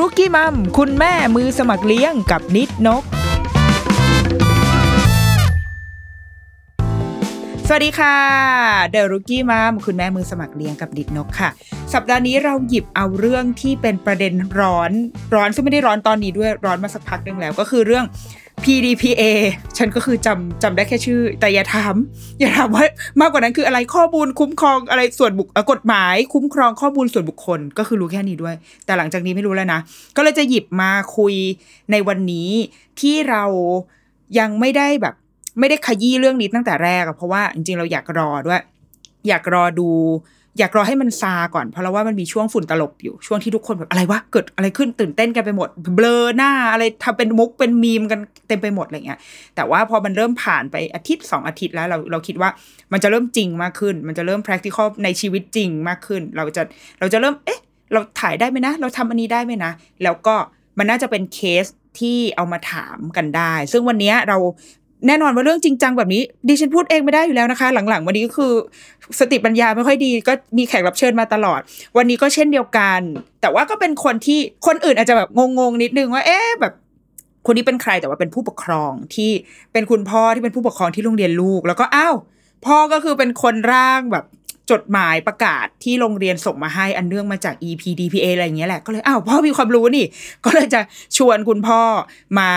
รุกี้มัมคุณแม่มือสมัครเลี้ยงกับนิดนก สวัสดีค่ะเดรุกี้มัมคุณแม่มือสมัครเลี้ยงกับนิดนกค่ะ สัปดาห์นี้เราหยิบเอาเรื่องที่เป็นประเด็นร้อน ร้อนซึ่งไม่ได้ร้อนตอนนี้ด้วยร้อนมาสักพักหนึงแล้วก็คือเรื่อง PDPA ฉันก็คือจำจำได้แค่ชื่อ แต่อย่าถาม อย่าถามว่ามากกว่านั้นคืออะไรข้อมูลคุ้มครองอะไรส่วนบุคกฎหมาย คุ้มครองข้อมูลส่วนบุคคลก็คือรู้แค่นี้ด้วย แต่หลังจากนี้ไม่รู้แล้วนะ ก็เลยจะหยิบมาคุยในวันนี้ที่เรายังไม่ได้แบบ ไม่ได้ขยี้เรื่องนี้ตั้งแต่แรกอะเพราะว่าจริงๆเราอยากรอด้วย อยากรอดู อยากรอให้มันซาก่อน เพราะเราว่ามันมีช่วงฝุ่นตลบอยู่ช่วงที่ทุกคนแบบอะไรวะเกิดอะไรขึ้นตื่นเต้นกันไปหมด เบลอหน้าอะไรทำเป็นมุกเป็นมีมกันเต็มไปหมดอะไรเงี้ย แต่ว่าพอมันเริ่มผ่านไปอาทิตย์สองอาทิตย์แล้วเราเราคิดว่ามันจะเริ่มจริงมากขึ้น มันจะเริ่ม practical ในชีวิตจริงมากขึ้น เราจะเราจะเริ่มเอ๊ะ เราถ่ายได้ไหมนะ เราทำอันนี้ได้ไหมนะ แล้วก็มันน่าจะเป็นเคสที่เอามาถามกันได้ ซึ่งวันนี้เรา แน่นอนว่าเรื่องจริงจังแบบนี้ดิฉันพูดเองไม่ได้อยู่แล้วนะคะ หลังๆ วันนี้ก็คือสติปัญญาไม่ค่อยดีก็มีแขกรับเชิญมาตลอด วันนี้ก็เช่นเดียวกัน แต่ว่าก็เป็นคนที่คนอื่นอาจจะแบบงงๆนิดนึงว่าเอ๊ะแบบคนนี้เป็นใครแต่ว่าเป็นผู้ปกครองที่เป็นคุณพ่อที่เป็นผู้ปกครองที่โรงเรียนลูก แล้วก็อ้าวพ่อก็คือเป็นคนร่างแบบ จดหมายประกาศที่โรงเรียนส่งมาให้อันเนื่องมาจาก EPDPA อะไรอย่างเงี้ยแหละก็เลยอ้าวพ่อมีความรู้นี่ ก็เลยจะชวนคุณพ่อมา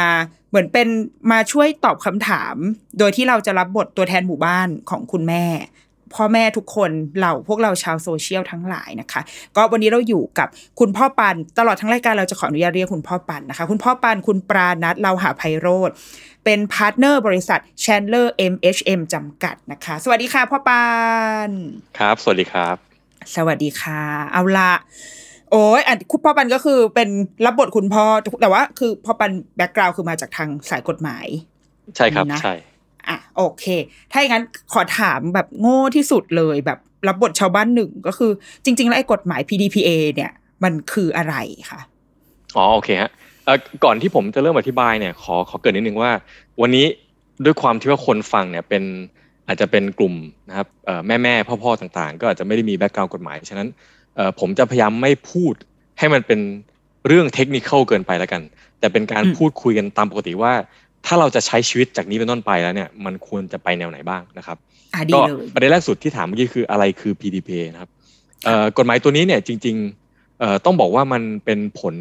เหมือนเป็นมาช่วยตอบคำถาม โดยที่เราจะรับบทตัวแทนหมู่บ้านของคุณแม่ พ่อแม่ทุกคนเราพวกเราชาวโซเชียลทั้งหลายนะคะ ก็วันนี้เราอยู่กับคุณพ่อปัน ตลอดทั้งรายการเราจะขออนุญาตเรียกคุณพ่อปันนะคะ คุณพ่อปันคุณปราณัตต์ เลาหไพโรจน์ เป็น partner บริษัท Chandler MHM จำกัดนะคะ สวัสดีค่ะพ่อปันครับ สวัสดีครับ สวัสดีค่ะ เอาละโอ้ยอันคุณพ่อปันก็คือเป็นรับบทคุณพ่อแต่ว่าคือพ่อปันแบ็กกราวคือมาจากทางสายกฎหมาย ใช่ครับนะใช่อะโอเค ถ้าอย่างนั้นขอถามแบบโง่ที่สุดเลยแบบรับบทชาวบ้านหนึ่งก็คือจริง ๆ แล้วไอ้กฎหมาย PDPA เนี่ย มันคืออะไรคะอ๋อโอเคฮะเอ่อ ก่อนที่ผมจะเริ่มอธิบายเนี่ยขอขอเกรินนิดนึงว่า วันนี้ด้วยความที่ว่าคนฟังเนี่ยเป็นอาจจะเป็นกลุ่มนะครับเอ่อแม่แม่พ่อพ่อต่างๆ ก็อาจจะไม่ได้มีแบ็กกราวด์กฎหมายฉะนั้นเอ่อผมจะพยายามไม่พูดให้มันเป็นเรื่องเทคนิคเกินไปแล้วกัน แต่เป็นการอืมพูดคุยกันตามปกติว่า ถ้าเราจะใช้ชีวิตจากนี้เป็นต้นไปแล้วเนี่ยมันควรจะไปแนวไหนบ้างนะครับอะดีก็เลยประเด็นแรกสุดที่ถามเมื่อกี้คืออะไรคือ PDPA นะครับเอ่อกฎหมายตัวนี้เนี่ยจริงๆเอ่อต้องบอกว่ามันเป็นผล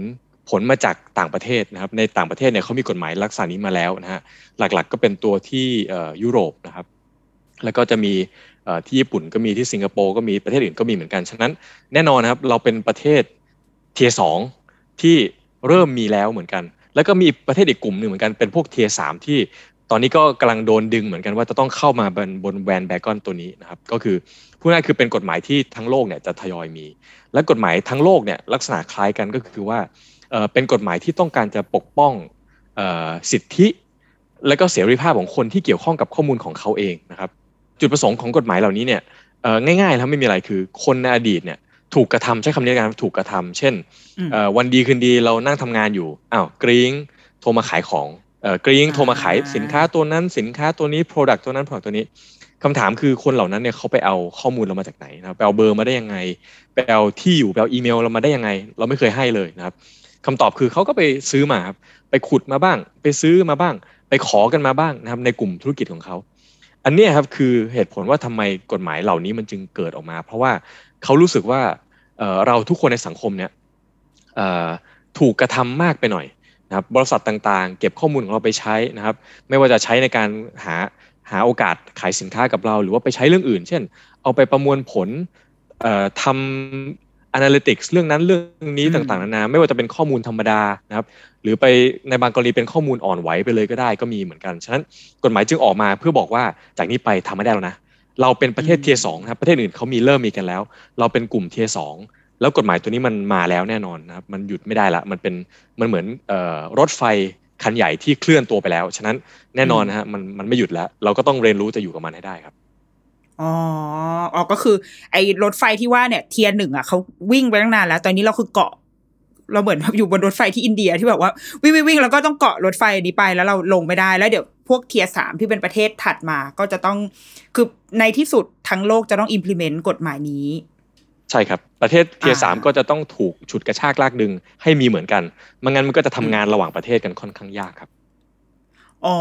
ผลมาจากต่างประเทศนะครับ ในต่างประเทศเนี่ยเขามีกฎหมายลักษณะนี้มาแล้วนะฮะหลักๆก็เป็นตัวที่ยุโรปนะครับ แล้วก็จะมีที่ญี่ปุ่นก็มีที่สิงคโปร์ก็มีประเทศอื่นก็มีเหมือนกัน ฉะนั้นแน่นอนนะครับเราเป็นประเทศเทียสองที่เริ่มมีแล้วเหมือนกัน แล้วก็มีประเทศอีกกลุ่มหนึ่งเหมือนกันเป็นพวกเทียสามที่ตอนนี้ก็กำลังโดนดึงเหมือนกันว่าจะต้องเข้ามาบนบนแวนแบกอนตัวนี้นะครับก็คือพูดง่ายคือเป็นกฎหมายที่ทั้งโลกเนี่ยจะทยอยมี และกฎหมายทั้งโลกเนี่ยลักษณะคล้ายกันก็คือว่า เอ่อเป็นกฎหมายที่ต้องการจะปกป้องเอ่อสิทธิ และก็เสรีภาพของคนที่เกี่ยวข้องกับข้อมูลของเขาเองนะครับ จุดประสงค์ของกฎหมายเหล่านี้เนี่ยเอ่อง่ายๆแล้วไม่มีอะไรคือคนในอดีตเนี่ยถูกกระทำใช้คำนี้กันถูกกระทำเช่นอืมเอ่อวันดีคืนดีเรานั่งทำงานอยู่อ้าวกริ้งโทรมาขายของเอ่อกริ้งโทรมาขายอ่าสินค้าตัวนั้นสินค้าตัวนี้ Product ตัวนั้น Product ตัวนี้คำถามคือคนเหล่านั้นเนี่ยเขาไปเอาข้อมูลเรามาจากไหนนะครับไปเอาเบอร์มาได้ยังไงไปเอาที่อยู่ไปเอาอีเมลเรามาได้ยังไง เราไม่เคยให้เลยนะครับ คคำตอบคือเขาก็ไปซื้อมาครับไปขุดมาบ้าง ไปซื้อมาบ้าง ไปขอกันมาบ้างนะครับในกลุ่มธุรกิจของเขา อันนี้ครับคือเหตุผลว่าทำไมกฎหมายเหล่านี้มันจึงเกิดออกมา เพราะว่าเขารู้สึกว่าเเราทุกคนในสังคมเนี่ยถูกกระทำมากไปหน่อยนะครับบริษัทต่างๆ เก็บข้อมูลของเราไปใช้นะครับ ไม่ว่าจะใช้ในการหาหาโอกาสขายสินค้ากับเรา หรือว่าไปใช้เรื่องอื่น เช่น เอาไปประมวลผลทำ analytics เรื่องนั้นเรื่องนี้อืมต่างๆนานาไม่ว่าจะเป็นข้อมูลธรรมดานะครับหรือไปในบางกรณีเป็นข้อมูลอ่อนไหวไปเลยก็ได้ก็มีเหมือนกัน ฉะนั้นกฎหมายจึงออกมาเพื่อบอกว่าจากนี้ไปทำไม่ได้แล้วนะ เราเป็นประเทศเทียสองนะครับประเทศอื่นเขามีเริ่มมีกันแล้ว เราเป็นกลุ่มเทียสองแล้วกฎหมายตัวนี้มันมาแล้วแน่นอนนะครับมันหยุดไม่ได้ละมันเป็นมันเหมือนเอ่อรถไฟคันใหญ่ที่เคลื่อนตัวไปแล้ว ฉะนั้นแน่นอนนะฮะมันมันไม่หยุดแล้ว เราก็ต้องเรียนรู้จะอยู่กับมันให้ได้ครับ อ๋ออ๋อก็คือ ไอ้รถไฟที่ว่าเนี่ย tier หนึ่งอะเขาวิ่งไปตั้งนานแล้ว ตอนนี้เราคือเกาะ เราเหมือนแบบอยู่บนรถไฟที่อินเดียที่แบบว่าวิ่งวิ่งวิ่งแล้วก็ต้องเกาะรถไฟนี้ไปแล้วเราลงไม่ได้แล้วเดี๋ยวพวก tier สามที่เป็นประเทศถัดมาก็จะต้องคือในที่สุดทั้งโลกจะต้อง implement กฎหมายนี้ ใช่ครับ ประเทศ tier อ่าสามก็จะต้องถูกฉุดกระชากลากดึงให้มีเหมือนกันไม่งั้นมันก็จะทำงานระหว่างประเทศกันค่อนข้างยากครับ อ๋อ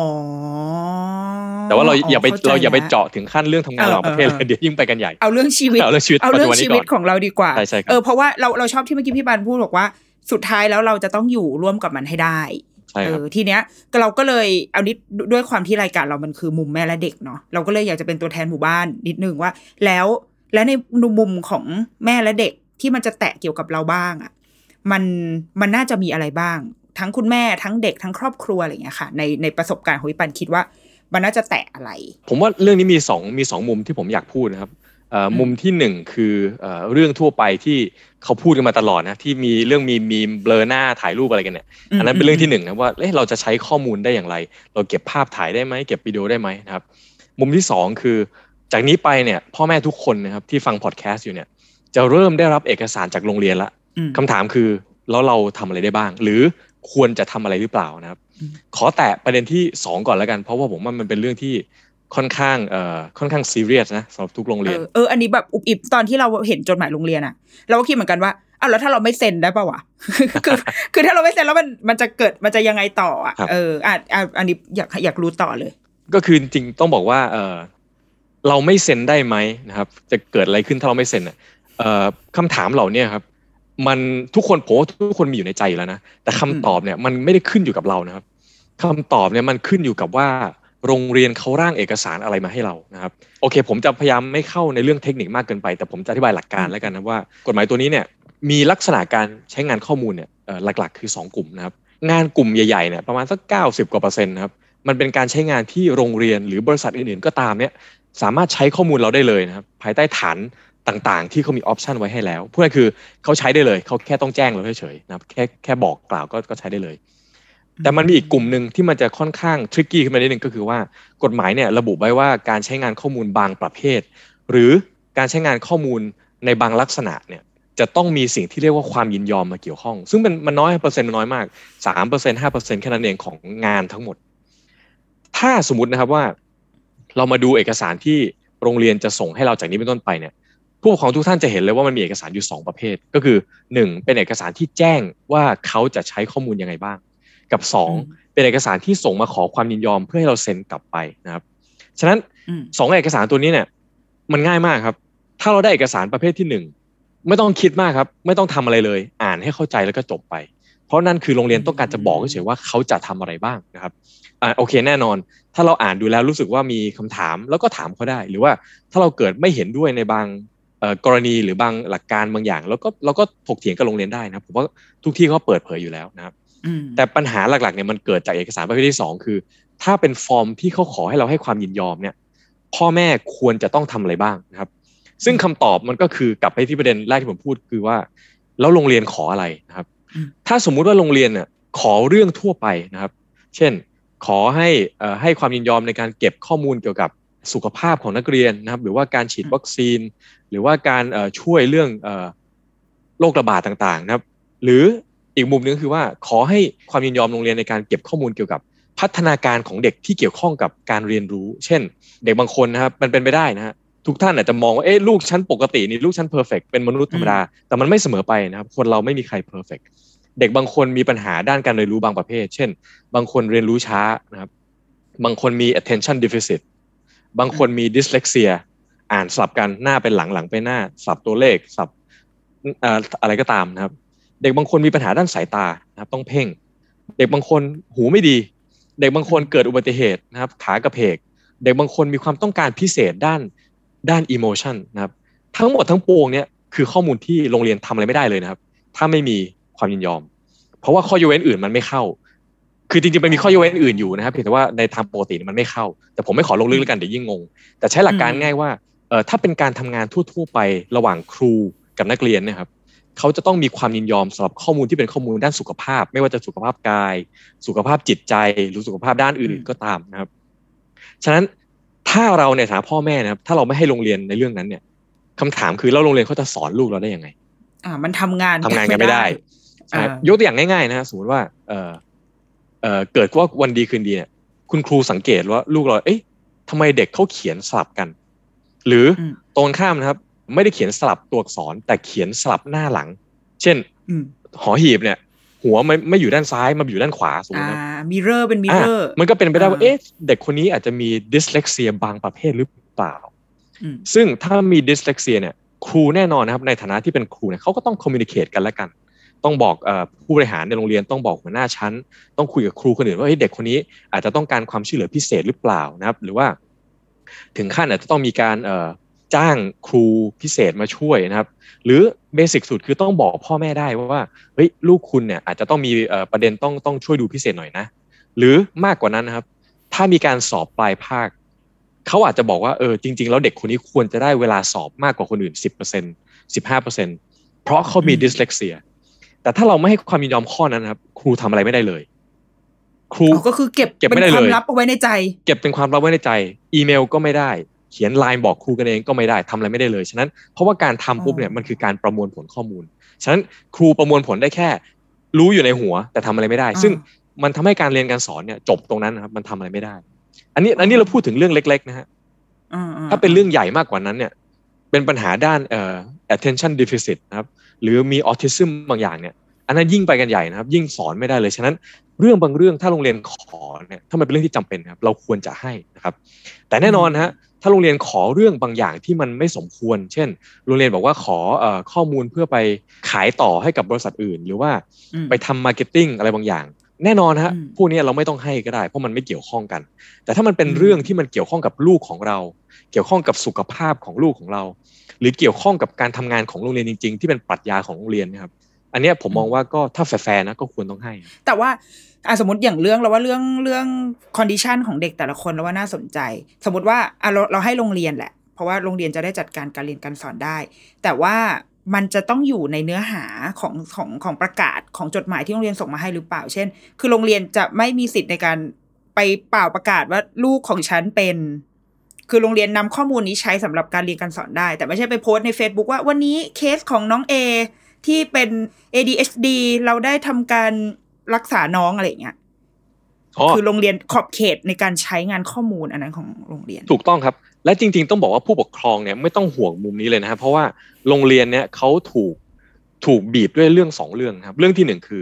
แต่ว่าเราอย่าไปข้ใจเราอย่าไปแล้วเจาะถึงขั้นเรื่องทำงานเออระหว่างประเทศเออเลยเดี๋ยวยิ่งไปกันใหญ่ เอาเรื่องชีวิต เอาเรื่องชีวิตเอาเรื่องปัจจุบันนี้ชีวิตก่อนของเราดีกว่าใช่ใช่ครับเออเพราะว่าเราเราชอบที่เมื่อกี้พี่บันพูดบอกว่าสุดท้ายแล้วเราจะต้องอยู่ร่วมกับมันให้ได้ใช่เอครับอทีเนี้ยก็เราก็เลยเอานิดด้วยความที่รายการเรามันคือมุมแม่และเด็กเนาะเราก็เลยอยากจะเป็นตัวแทนหมู่บ้านนิดนึงว่า แล้วและในมุมของแม่และเด็กที่มันจะแตะเกี่ยวกับเราบ้างอะมันมันน่าจะมีอะไรบ้าง ทั้งคุณแม่ทั้งเด็กทั้งครอบครัวอะไรอย่างเงี้ยค่ะ ในในประสบการณ์ของพี่ปันคิดว่า มันน่าจะแตะอะไร ผมว่าเรื่องนี้มีสองมีสองมุมที่ผมอยากพูดนะครับเอ่ออมมุมที่หนึ่งคือเอ่อเรื่องทั่วไปที่เขาพูดกันมาตลอดนะที่มีเรื่องมีมีเบลอหน้าถ่ายรูปอะไรกันเนี่ยอันนั้นเป็นเรื่องที่หนึ่งนะว่าเอ๊ะเราจะใช้ข้อมูลได้อย่างไร เราเก็บภาพถ่ายได้ไหมเก็บวิดีโอได้ไหมนะครับ มุมที่สองคือจากนี้ไปเนี่ยพ่อแม่ทุกคนนะครับที่ฟังพอดแคสต์อยู่เนี่ยจะเริ่มได้รับเอกสารจากโรงเรียนละอืมคำถามคือแล้วเราทำอะไรได้บ้าง หรือ ควรจะทำอะไรหรือเปล่านะครับอืมขอแตะประเด็นที่สองก่อนแล้วกัน เพราะว่าผมว่ามันเป็นเรื่องที่ค่อนข้างเอ่อค่อนข้างซีเรียสนะสำหรับทุกโรงเอเรียนอเอออันนี้แบบอุบอิบตอนที่เราเห็นจดหมายโรงเรียนอะเราก็คิดเหมือนกันว่าอ้าวแล้วถ้าเราไม่เซ็นได้ปะวะคือคือถ้าเราไม่เซ็นแล้วมันมันจะเกิดมันจะยังไงต่ออะครับเอออะอะอันนี้อยากอยากรู้ต่อเลย ก็คือจริงๆต้องบอกว่าเออเราไม่เซ็นได้ไหมนะครับ จะเกิดอะไรขึ้นถ้าเราไม่เซ็นอะเอ่อคำถามเหล่าเนี้ครับ มันทุกคนผมว่าทุกคนมีอยู่ในใจอยู่แล้วนะแต่คำตอบเนี่ยมันไม่ได้ขึ้นอยู่กับเรานะครับคำตอบเนี่ยมันขึ้นอยู่กับว่าโรงเรียนเขาร่างเอกสารอะไรมาให้เรานะครับโอเค ผมจะพยายามไม่เข้าในเรื่องเทคนิคมากเกินไป แต่ผมจะอธิบายหลักการแล้วกันนะว่า กฎหมายตัวนี้เนี่ยมีลักษณะการใช้งานข้อมูลเนี่ยเอ่อหลักๆ คือ 2 กลุ่มนะครับงานกลุ่มใหญ่ๆเนี่ยประมาณสัก 90 กว่าเปอร์เซ็นต์นะครับมันเป็นการใช้งานที่โรงเรียนหรือบริษัทอื่นๆ ก็ตามเนี่ยสามารถใช้ข้อมูลเราได้เลยนะครับภายใต้ฐาน ต่างๆ ที่เขามีออปชันไว้ให้แล้วพูดง่ายๆคือเขาใช้ได้เลยเขาแค่ต้องแจ้งเราเฉยๆนะครับแค่แค่บอกกล่าวก็ก็ใช้ได้เลย แต่มันมีอีกกลุ่มหนึ่งที่มันจะค่อนข้างทริกกี้ขึ้นมานิดนึงก็คือว่ากฎหมายเนี่ยระบุไว้ว่าการใช้งานข้อมูลบางประเภท หรือการใช้งานข้อมูลในบางลักษณะเนี่ยจะต้องมีสิ่งที่เรียกว่าความยินยอมมาเกี่ยวข้อง ซึ่งมันมันน้อยเปอร์เซ็นต์มันน้อยมากสามเปอร์เซ็นห้าเปอร์เซ็นต์แค่นั้นเองของงานทั้งหมด ถ้าสมมตินะครับว่า เรามาดูเอกสารที่โรงเรียนจะส่งให้เราจากนี้เป็นต้นไปเนี่ย ผู้ปกครองทุกท่านจะเห็นเลยว่ามันมีเอกสารอยู่ 2 ประเภท ก็คือ 1 เป็นเอกสารที่แจ้งว่าเขาจะใช้ข้อมูลยังไงบ้าง กับ 2 เป็นเอกสารที่ส่งมาขอความยินยอมเพื่อให้เราเซ็นกลับไปนะครับ ฉะนั้นอืมสองเอกสารตัวนี้เนี่ย มันง่ายมากครับ ถ้าเราได้เอกสารประเภทที่หนึ่งไม่ต้องคิดมากครับ ไม่ต้องทำอะไรเลย อ่านให้เข้าใจแล้วก็จบไป เพราะนั่นคือโรงเรียนต้องการจะบอกเฉยๆว่าเขาจะทำอะไรบ้างนะครับอ่าโอเคแน่นอน ถ้าเราอ่านดูแล้วรู้สึกว่ามีคำถามแล้วก็ถามเขาได้ หรือว่าถ้าเราเกิดไม่เห็นด้วยในบางเอ่อ กรณีหรือบางหลักการบางอย่าง แล้วก็เราก็ถกเถียงกับโรงเรียนได้นะครับผมว่าทุกที่เขาเปิดเผยอยู่แล้วนะครับอืมแต่ปัญหาหลักๆเนี่ยมันเกิดจากเอกสารประเภทที่สองคือ ถ้าเป็นฟอร์มที่เขาขอให้เราให้ความยินยอมเนี่ย พ่อแม่ควรจะต้องทำอะไรบ้างนะครับ ซึ่งคำตอบมันก็คือกลับไปที่ประเด็นแรกที่ผมพูดคือว่า แล้วโรงเรียนขออะไรนะครับอืมถ้าสมมุติว่าโรงเรียนเนี่ยขอเรื่องทั่วไปนะครับ เช่น ขอให้เอ่อให้ความยินยอมในการเก็บข้อมูลเกี่ยวกับ สุขภาพของนักเรียนนะครับ หรือว่าการฉีดวัคซีน หรือว่าการเอ่อช่วยเรื่องเอ่อโรคระบาดต่างๆนะครับ หรืออีกมุมหนึงคือว่าขอให้ความยินยอมโรงเรียนในการเก็บข้อมูลเกี่ยวกับพัฒนาการของเด็กที่เกี่ยวข้องกับการเรียนรู้ เช่น เด็กบางคนนะครับมันเป็นไปได้นะฮะทุกท่านอาจจะมองว่าเอ๊ะลูกฉันปกตินี่ลูกฉัน perfect เป็นมนุษย์ธรรมดา แต่มันไม่เสมอไปนะครับคนเราไม่มีใคร perfect เด็กบางคนมีปัญหาด้านการเรียนรู้บางประเภท เช่น บางคนเรียนรู้ช้านะครับบางคนมี attention deficit บางคนมี dyslexia อ่านสลับกันหน้าเป็นหลังหลังไปหน้า สับตัวเลขสับอะไรก็ตามนะครับ เด็กบางคนมีปัญหาด้านสายตานะครับ ต้องเพ่ง เด็กบางคนหูไม่ดี เด็กบางคนเกิดอุบัติเหตุนะครับ ขากระเพก เด็กบางคนมีความต้องการพิเศษด้านด้าน emotion นะครับ ทั้งหมดทั้งปวงเนี่ยคือข้อมูลที่โรงเรียนทำอะไรไม่ได้เลยนะครับ ถ้าไม่มีความยินยอม เพราะว่าข้อยกเว้นอื่นมันไม่เข้า คือจริงๆมันมีข้อยกเว้นอื่นอยู่นะครับเพียงแต่ว่าในทางปกติมันไม่เข้า แต่ผมไม่ขอลงลึกแล้วกันเดี๋ยวยิ่งงง แต่ใช้หลักการง่ายว่าเออถ้าเป็นการทำงานทั่ว ๆ ไประหว่างครูกับนักเรียนนะครับเขาจะต้องมีความยินยอมสำหรับข้อมูลที่เป็นข้อมูลด้านสุขภาพ ไม่ว่าจะสุขภาพกาย สุขภาพจิตใจ หรือสุขภาพด้านอื่นก็ตามนะครับ ฉะนั้นถ้าเราในฐานะพ่อแม่นะครับ ถ้าเราไม่ให้โรงเรียนในเรื่องนั้นเนี่ยคำถามคือแล้วโรงเรียนเขาจะสอนลูกเราได้ยังไง อ่า มันทำงานทำงานกันไม่ได้ยกตัวอย่างง่ายๆนะสมมติว่าเออ เออเกิดว่าวันดีคืนดีเนี่ยคุณครูสังเกตว่าลูกเราเอ๊ะทำไมเด็กเขาเขียนสลับกัน หรือตรงข้ามนะครับ ไม่ได้เขียนสลับตัวอักษร แต่เขียนสลับหน้าหลัง เช่นหอหีบเนี่ย หัวไม่ไม่อยู่ด้านซ้ายมาอยู่ด้านขวาสมมตินะ mirror เป็น mirror มันก็เป็นไปได้ว่าเอ๊ะเด็กคนนี้อาจจะมี dyslexia บางประเภทหรือเปล่า ซึ่งถ้ามี dyslexia เนี่ยครูแน่นอนนะครับในฐานะที่เป็นครูเนี่ยเขาก็ต้อง communicate กันแล้วกัน ต้องบอกผู้บริหารในโรงเรียนต้องบอกหัวหน้าชั้น ต้องคุยกับครูคนอื่นว่าเด็กคนนี้อาจจะต้องการความช่วยเหลือพิเศษหรือเปล่านะครับ หรือว่าถึงขั้นอาจจะต้องมีการจ้างครูพิเศษมาช่วยนะครับ หรือเบสิกสุดคือต้องบอกพ่อแม่ได้ว่าเฮ้ยลูกคุณเนี่ยอาจจะต้องมีประเด็นต้องต้องช่วยดูพิเศษหน่อยนะ หรือมากกว่านั้นนะครับ ถ้ามีการสอบปลายภาคเขาอาจจะบอกว่าเออจริง ๆ แล้วเด็กคนนี้ควรจะได้เวลาสอบมากกว่าคนอื่นสิบเปอร์เซ็นสิบห้าเปอร์เซ็นเพราะเขามีดิสเลกเซีย แต่ถ้าเราไม่ให้ความยินยอมข้อนั้นนะครับ ครูทำอะไรไม่ได้เลย ครูก็คือเก็บเก็บไม่ได้เลยความลับเอาไว้ในใจ เก็บเป็นความลับไว้ในใจ อีเมลก็ไม่ได้ เขียนไลน์บอกครูกันเองก็ไม่ได้ทำอะไรไม่ได้เลยฉะนั้นเพราะว่าการทำปุ๊บเนี่ยมันคือการประมวลผลข้อมูลฉะนั้นครูประมวลผลได้แค่ รู้อยู่ในหัว แต่ทำอะไรไม่ได้ ซึ่งมันทำให้การเรียนการสอนเนี่ยจบตรงนั้นนะครับ มันทำอะไรไม่ได้ อันนี้อันนี้เราพูดถึงเรื่องเล็ก ๆ นะฮะถ้าเป็นเรื่องใหญ่มากกว่านั้นเนี่ย เป็นปัญหาด้านเอ่อ attention deficit นะครับ หรือมี autism บางอย่างเนี่ยอันนั้นยิ่งไปกันใหญ่นะครับ ยิ่งสอนไม่ได้เลยฉะนั้นเรื่องบางเรื่องถ้าโรงเรียนขอเนี่ยถ้ามันเป็นเรื่องที่จำเป็นครับเราควรจะให้นะครับ แต่แน่นอนฮะถ้าโรงเรียนขอเรื่องบางอย่างที่มันไม่สมควร เช่น โรงเรียนบอกว่าขอข้อมูลเพื่อไปขายต่อให้กับบริษัทอื่น หรือว่าไปทำ marketing อะไรบางอย่าง แน่นอนฮะพวกนี้เราไม่ต้องให้ก็ได้ เพราะมันไม่เกี่ยวข้องกัน แต่ถ้ามันเป็นเรื่องที่มันเกี่ยวข้องกับลูกของเรา เกี่ยวข้องกับสุขภาพของลูกของเรา หรือเกี่ยวข้องกับการทำงานของโรงเรียนจริง ๆ ที่เป็นปรัชญาของโรงเรียนนะครับ อันนี้ผมมองว่าก็ถ้าแฟร์นะก็ควรต้องให้ แต่ว่าอะสมมติอย่างเรื่องเราว่าเรื่องเรื่อง condition ของเด็กแต่ละคนเราว่าน่าสนใจ สมมติว่าอะเราเราให้โรงเรียนแหละ เพราะว่าโรงเรียนจะได้จัดการการเรียนการสอนได้ แต่ว่ามันจะต้องอยู่ในเนื้อหาของของของประกาศของจดหมายที่โรงเรียนส่งมาให้หรือเปล่า เช่น คือโรงเรียนจะไม่มีสิทธิ์ในการไปเป่าประกาศว่าลูกของฉันเป็น คือโรงเรียนนำข้อมูลนี้ใช้สำหรับการเรียนการสอนได้ แต่ไม่ใช่ไปโพสต์ใน Facebook ว่าวันนี้เคสของน้องเอที่เป็น ADHD เราได้ทำการรักษาน้องอะไรเงี้ยคือโรงเรียนขอบเขตในการใช้งานข้อมูลอันนั้นของโรงเรียน ถูกต้องครับ และจริง ๆ ต้องบอกว่าผู้ปกครองเนี่ยไม่ต้องห่วงมุมนี้เลยนะครับเพราะว่าโรงเรียนเนี่ยเขาถูกถูกบีบด้วยเรื่องสองเรื่องครับ เรื่องที่หนึ่งคือ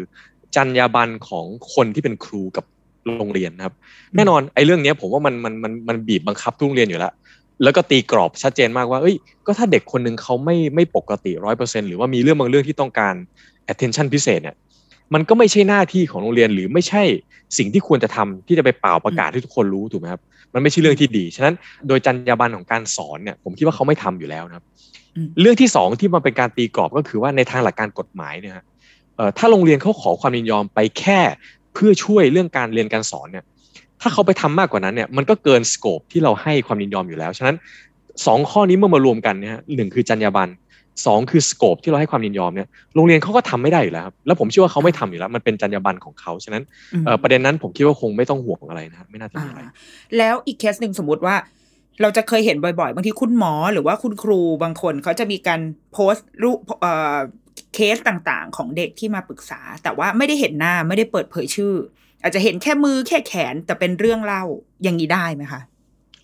จรรยาบรรณของคนที่เป็นครูกับ โรงเรียนนะครับ แน่นอนไอ้เรื่องนี้ผมว่ามันมันมันมันบีบบังคับทุกโรงเรียนอยู่แล้วแล้วก็ตีกรอบชัดเจนมากว่าเอ้ยก็ถ้าเด็กคนหนึ่งเขาไม่ไม่ปกติร้อยเปอร์เซ็นหรือว่ามีเรื่องบางเรื่องที่ต้องการ attention พิเศษเนี่ยมันก็ไม่ใช่หน้าที่ของโรงเรียนหรือไม่ใช่สิ่งที่ควรจะทำที่จะไปเป่าประกาศให้ทุกคนรู้ถูกไหมครับมันไม่ใช่เรื่องที่ดี ฉะนั้นโดยจรรยาบรรณของการสอนเนี่ยผมคิดว่าเขาไม่ทำอยู่แล้วนะครับ เรื่องที่สองที่มันเป็นการตีกรอบก็คือว่าในทางหลักการกฎหมายเนี่ยถ้าโรงเรียนเขาขอความยินยอมไปแค่ เพื่อช่วยเรื่องการเรียนการสอนเนี่ยถ้าเขาไปทำมากกว่านั้นเนี่ยมันก็เกินสโคปที่เราให้ความยินยอมอยู่แล้ว ฉะนั้นสองข้อนี้เมื่อมารวมกันเนี่ยหนึ่งคือจรรยาบรรณสองคือสโคปที่เราให้ความยินยอมเนี่ยโรงเรียนเขาก็ทำไม่ได้อยู่แล้วครับแล้วผมเชื่อว่าเขาไม่ทำอยู่แล้ว มันเป็นจรรยาบรรณของเขาฉะนั้นประเด็นนั้นผมคิดว่าคงไม่ต้องห่วงอะไรนะครับไม่น่าจะมีอะไร แล้วอีกเคสหนึ่งสมมติว่า เราจะเคยเห็นบ่อยๆ บางทีคุณหมอหรือว่าคุณครูบางคนเขาจะมีการโพสต์รูป เคสต่างๆ ของเด็กที่มาปรึกษา แต่ว่าไม่ได้เห็นหน้าไม่ได้เปิดเผยชื่อ อาจจะเห็นแค่มือแค่แขนแต่เป็นเรื่องเล่าอย่างนี้ได้ไหมคะ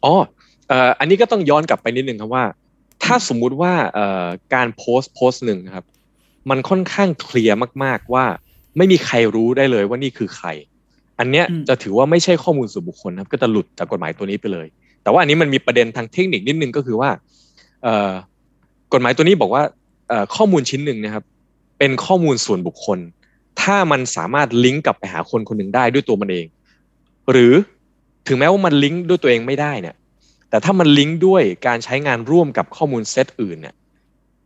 อ๋ออันนี้ก็ต้องย้อนกลับไปนิดนึงครับว่า ถ้าสมมุติว่าการโพสต์โพสต์หนึ่งครับ มันค่อนข้างเคลียร์มาก ๆว่า ไม่มีใครรู้ได้เลยว่านี่คือใคร อันเนี้ยอืมจะถือว่าไม่ใช่ข้อมูลส่วนบุคคลนะครับก็จะหลุดจากกฎหมายตัวนี้ไปเลย แต่ว่าอันนี้มันมีประเด็นทางเทคนิคนิดนึงก็คือว่าเอ่อกฎหมายตัวนี้บอกว่าเอ่อข้อมูลชิ้นหนึ่งนะครับ เป็นข้อมูลส่วนบุคคล ถ้ามันสามารถลิงก์กลับไปหาคนคนหนึ่งได้ด้วยตัวมันเอง หรือถึงแม้ว่ามันลิงก์ด้วยตัวเองไม่ได้เนี่ย แต่ถ้ามันลิงก์ด้วยการใช้งานร่วมกับข้อมูลเซตอื่นเนี่ย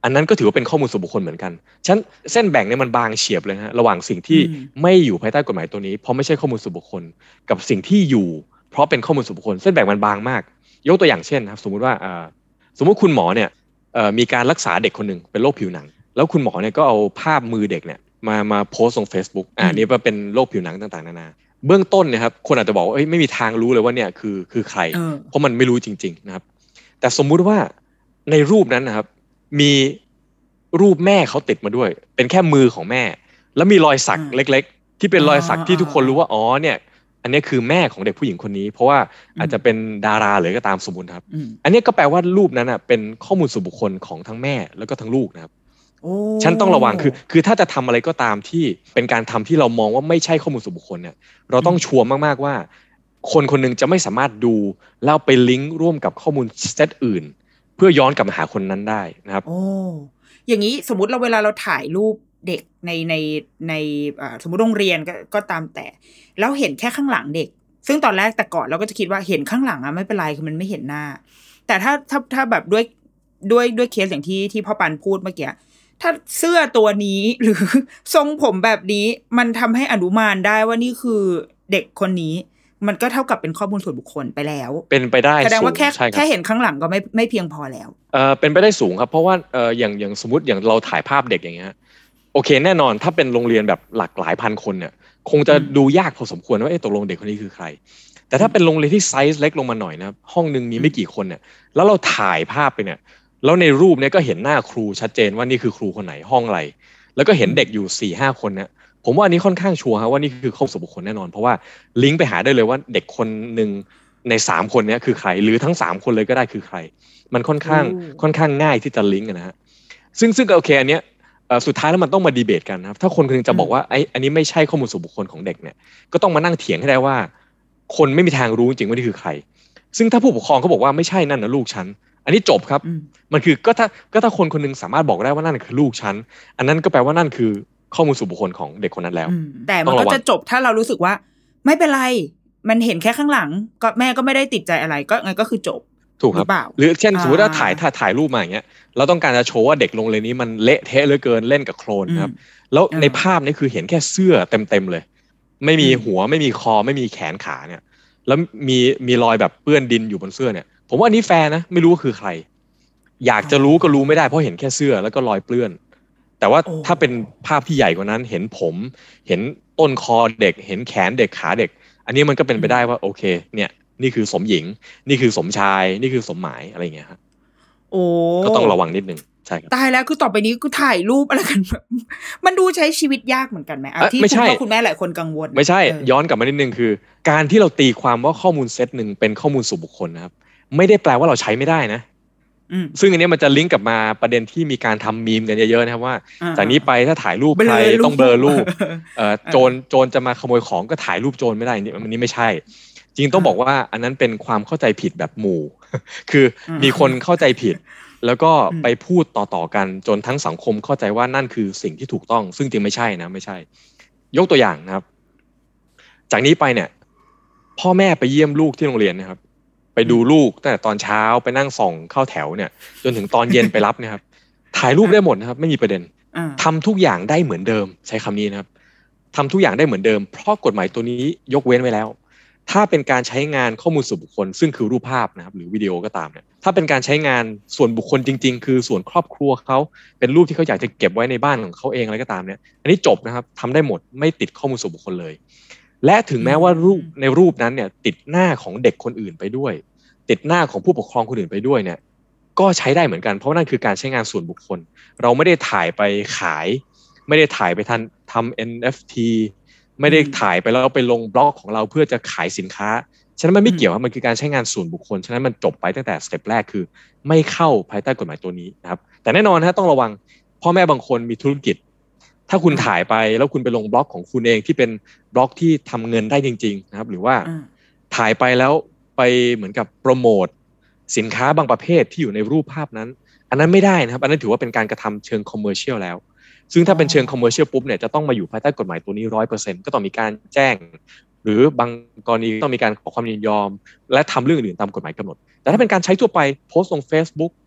อันนั้นก็ถือว่าเป็นข้อมูลส่วนบุคคลเหมือนกันฉะนันเส้นแบ่งเนี่ยมันบางเฉียบเลยฮะระหว่างสิ่งที่อืมไม่อยู่ภายใต้กฎหมายตัวนี้ เพราะไม่ใช่ข้อมูลส่วนบุคคล กับสิ่งที่อยู่ เพราะเป็นข้อมูลส่วนบุคคล เส้นแบ่งมันบางมาก ยกตัวอย่างเช่นนะครับ สมมุติว่าอ่าสมมุติคุณหมอเนี่ยเอ่อมีการรักษาเด็กคนหนึ่งเป็นโรคผิวหนัง แล้วคุณหมอเนี่ยก็เอาภาพมือเด็กเนี่ยมามาโพสต์ลง Facebook อ่าอืมนี่ว่าเป็นโรคผิวหนังต่างๆ นานา เบื้องต้นเนะครับคนอาจจะบอกว่าเอ้ยไม่มีทางรู้เลยว่าเนี่ยคือคือใครเออเพราะมันไม่รู้จริง ๆ นะครับ แต่สมมุติว่าในรูปนั้นนะครับ มีรูปแม่เขาติดมาด้วย เป็นแค่มือของแม่ แล้วมีรอยสักอืมเล็ก ๆ ที่เป็นรอยสักที่อ่าทุกคนรู้ว่าอ๋อเนี่ย อันนี้คือแม่ของเด็กผู้หญิงคนนี้ เพราะว่าอืมอาจจะเป็นดาราหรือก็ตามสมมุติครับอืมอันนี้ก็แปลว่ารูปนั้นอะเป็นข้อมูลส่วนบุคคลของทั้งแม่แล้วก็ทั้งลูกนะครับโอ้ ฉันต้องระวังคือ คือถ้าจะทำอะไรก็ตามที่เป็นการทำที่เรามองว่าไม่ใช่ข้อมูลส่วนบุคคลเนี่ยเราต้องชัวร์มากๆว่า คนคนหนึงจะไม่สามารถดูแล้วไปลิงก์ร่วมกับข้อมูลเซตอื่น เพื่อย้อนกลับมาหาคนนั้นได้นะครับโอ้อย่างนี้สมมติเราเวลาเราถ่ายรูปเด็กในในในอ่าสมมติโรงเรียนก็ก็ตามแต่แล้วเห็นแค่ข้างหลังเด็ก ซึ่งตอนแรกแต่ก่อนเราก็จะคิดว่าเห็นข้างหลังอะไม่เป็นไรคือมันไม่เห็นหน้า แต่ถ้าถ้าถ้าแบบด้วยด้วยด้วยเคสอย่างที่ที่พ่อปันพูดเมื่อกี้ ถ้าเสื้อตัวนี้หรือทรงผมแบบนี้มันทำให้อนุมานได้ว่านี่คือเด็กคนนี้ มันก็เท่ากับเป็นข้อมูลส่วนบุคคลไปแล้ว เป็นไปได้แสดงว่าแค่สูใช่ครับแค่เห็นข้างหลังก็ไม่ไม่เพียงพอแล้วเอ่อเป็นไปได้สูงครับ เพราะว่าเอ่ออย่างอย่างสมมติอย่างเราถ่ายภาพเด็กอย่างเงี้ยโอเคแน่นอนถ้าเป็นโรงเรียนแบบหลากหลายพันคนเนี่ยคงจะอืมดูยากพอสมควรว่าเอ๊ะตกลงเด็กคนนี้คือใคร แต่ถ้าเป็นโรงเรียนที่ไซส์เล็กลงมาหน่อยนะครับห้องหนึ่งมีไม่กี่คนเนี่ยแล้วเราถ่ายภาพไปเนี่ย แล้วในรูปเนี่ยก็เห็นหน้าครูชัดเจนว่านี่คือครูคนไหนห้องอะไร แล้วก็เห็นเด็กอยู่สี่ห้าคนเนี่ยผมว่าอันนี้ค่อนข้างชัวร์ครับว่านี่คือข้อมูลส่วนบุคคลแน่นอน เพราะว่าลิงก์ไปหาได้เลยว่าเด็กคนหนึ่งในสามคนเนี้คือใคร หรือทั้งสามคนเลยก็ได้คือใคร มันค่อนข้างโอ้ค่อนข้างง่ายที่จะลิงก์อะนะฮะซึ่งซึ่งโอเคอันเนี้ยเอ่อสุดท้ายแล้วมันต้องมาดีเบตกันนะครับ ถ้าคนคนหนึงจะบอกว่าไอ้อันนี้ไม่ใช่ข้อมูลส่วนบุคคลของเด็กเนี่ยก็ต้องมานั่งเถียงให้ได้ว่า คนไม่มีทางรู้จริงว่านี่คือใคร ซึ่งถ้าผู้ปกครองเขาบอกว่าไม่ใช่นั่นนะลูกฉัน อันนี้จบครับอืมมันคือก็ถ้าก็ถ้าคนคนหนึงสามารถบอกได้ว่านั่นคือลูกฉัน อันนั้นก็แปลว่านั่นคือข้อมูลส่วนบุคคลของเด็กคนนั้นแล้วอืมแต่ต้มันองก็ระวังจะจบถ้าเรารู้สึกว่า ไม่เป็นไร มันเห็นแค่ข้างหลัง ก็แม่ก็ไม่ได้ติดใจอะไรก็งั้นก็คือจบถูกคหรืรับอเปล่าหรือเช่นสมมติว่าอ่าถ่ายถ้าถ่ายรูปมาอย่างเงี้ยเราต้องการจะโชว์ว่าเด็กโรงเรียนนี้มันเละเทะเหลือเกินเล่นกับโคลนนะครับ แล้วอ่าในภาพนี้คือเห็นแค่เสื้อเต็มๆเลย ไม่มีอืมหัวไม่มีคอไม่มีแขนขาเนี่ย แล้วมีมีรอยแบบเปื้อนดินอยู่บนเสื้อเนี่ย ผมว่าอันนี้แฟร์นะ ไม่รู้ว่าคือใคร อยากจะรู้ก็รู้ไม่ได้เพราะเห็นแค่เสื้อแล้วก็รอยเปื้อน แต่ว่าโอ้ถ้าเป็นภาพที่ใหญ่กว่านั้น เห็นผม เห็นต้นคอเด็ก เห็นแขนเด็กขาเด็ก อันนี้มันก็เป็นไปได้ว่าโอเค เนี่ย นี่คือสมหญิง นี่คือสมชาย นี่คือสมหมายอะไรอย่างเงี้ยครับโอ้ก็ต้องระวังนิดนึงใช่ครับตายแล้วคือต่อไปนี้กูถ่ายรูปอะไรกัน มันดูใช้ชีวิตยากเหมือนกันไหมอะเอ้ยที่ไม่คุใช่ณพ่อคุณแม่หลายคนกังวล ไม่ใช่เออย้อนกลับมานิดนึงคือ การที่เราตีความว่าข้อมูลเซตหนึ่งเป็นข้อมูลส่วนบุคคลนะครับ ไม่ได้แปลว่าเราใช้ไม่ได้นะอืมซึ่งอันเนี้ยมันจะลิงก์กลับมาประเด็นที่มีการทำมีมกันเยอะๆนะครับว่าอ่าจากนี้ไปถ้าถ่ายรูปเบลอใครรูปต้องเบลอรูปเออเอ่อโจรโจรจะมาขโมยของก็ถ่ายรูปโจรไม่ได้อันนี้อันนี้ไม่ใช่ จริงต้องอ่าบอกว่าอันนั้นเป็นความเข้าใจผิดแบบหมู่ คืออมมีคนเข้าใจผิด แล้วก็อืมไปพูดต่อๆกันจนทั้งสังคมเข้าใจว่านั่นคือสิ่งที่ถูกต้อง ซึ่งจริงไม่ใช่นะไม่ใช่ ยกตัวอย่างนะครับ จากนี้ไปเนี่ย พ่อแม่ไปเยี่ยมลูกที่โรงเรียนนะครับ ไปดูลูกตั้งแต่ตอนเช้าไปนั่งส่องเข้าแถวเนี่ย จนถึงตอนเย็นไปรับเนะครับถ่ายรูปได้หมดนะครับ ไม่มีประเด็นอ่าทำทุกอย่างได้เหมือนเดิม ใช้คำนี้นะครับทำทุกอย่างได้เหมือนเดิม เพราะกฎหมายตัวนี้ยกเว้นไว้แล้ว ถ้าเป็นการใช้งานข้อมูลส่วนบุคคล ซึ่งคือรูปภาพนะครับ หรือวิดีโอก็ตามเนี่ยถ้าเป็นการใช้งานส่วนบุคคลจริง ๆ คือส่วนครอบครัวเขาเป็นรูปที่เขาอยากจะเก็บไว้ในบ้านของเขาเองอะไรก็ตามเนี่ยอันนี้จบนะครับทำได้หมดไม่ติดข้อมูลส่วนบุคคลเลย และถึงแม้ว่ารูปในรูปนั้นเนี่ย ติดหน้าของเด็กคนอื่นไปด้วย ติดหน้าของผู้ปกครองคนอื่นไปด้วยเนี่ย ก็ใช้ได้เหมือนกันเพราะนั่นคือการใช้งานส่วนบุคคล เราไม่ได้ถ่ายไปขาย ไม่ได้ถ่ายไปทันทำ NFT ไม่ได้ถ่ายไปแล้วไปลงบล็อกของเราเพื่อจะขายสินค้า ฉะนั้นมันไม่เกี่ยวครับมันคือการใช้งานส่วนบุคคล ฉะนั้นมันจบไปตั้งแต่สเต็ปแรกคือ ไม่เข้าภายใต้กฎหมายตัวนี้นะครับ แต่แน่นอนฮะต้องระวังพ่อแม่บางคนมีธุรกิจ ถ้าคุณถ่ายไปแล้วคุณไปลงบล็อกของคุณเองที่เป็นบล็อกที่ทำเงินได้จริง ๆ นะครับ หรือว่าอ่าถ่ายไปแล้วไปเหมือนกับโปรโมทสินค้าบางประเภทที่อยู่ในรูปภาพนั้น อันนั้นไม่ได้นะครับ อันนั้นถือว่าเป็นการกระทำเชิง commercial แล้ว ซึ่งถ้าเป็นเชิง commercial ปุ๊บเนี่ยจะต้องมาอยู่ภายใต้กฎหมายตัวนี้ร้อยเปอร์เซ็นต์ก็ต้องมีการแจ้ง หรือบางกรณีต้องมีการขอความยินยอม และทำเรื่องอื่นตามกฎหมายกำหนด แต่ถ้าเป็นการใช้ทั่วไปโพสต์ลง Facebook โ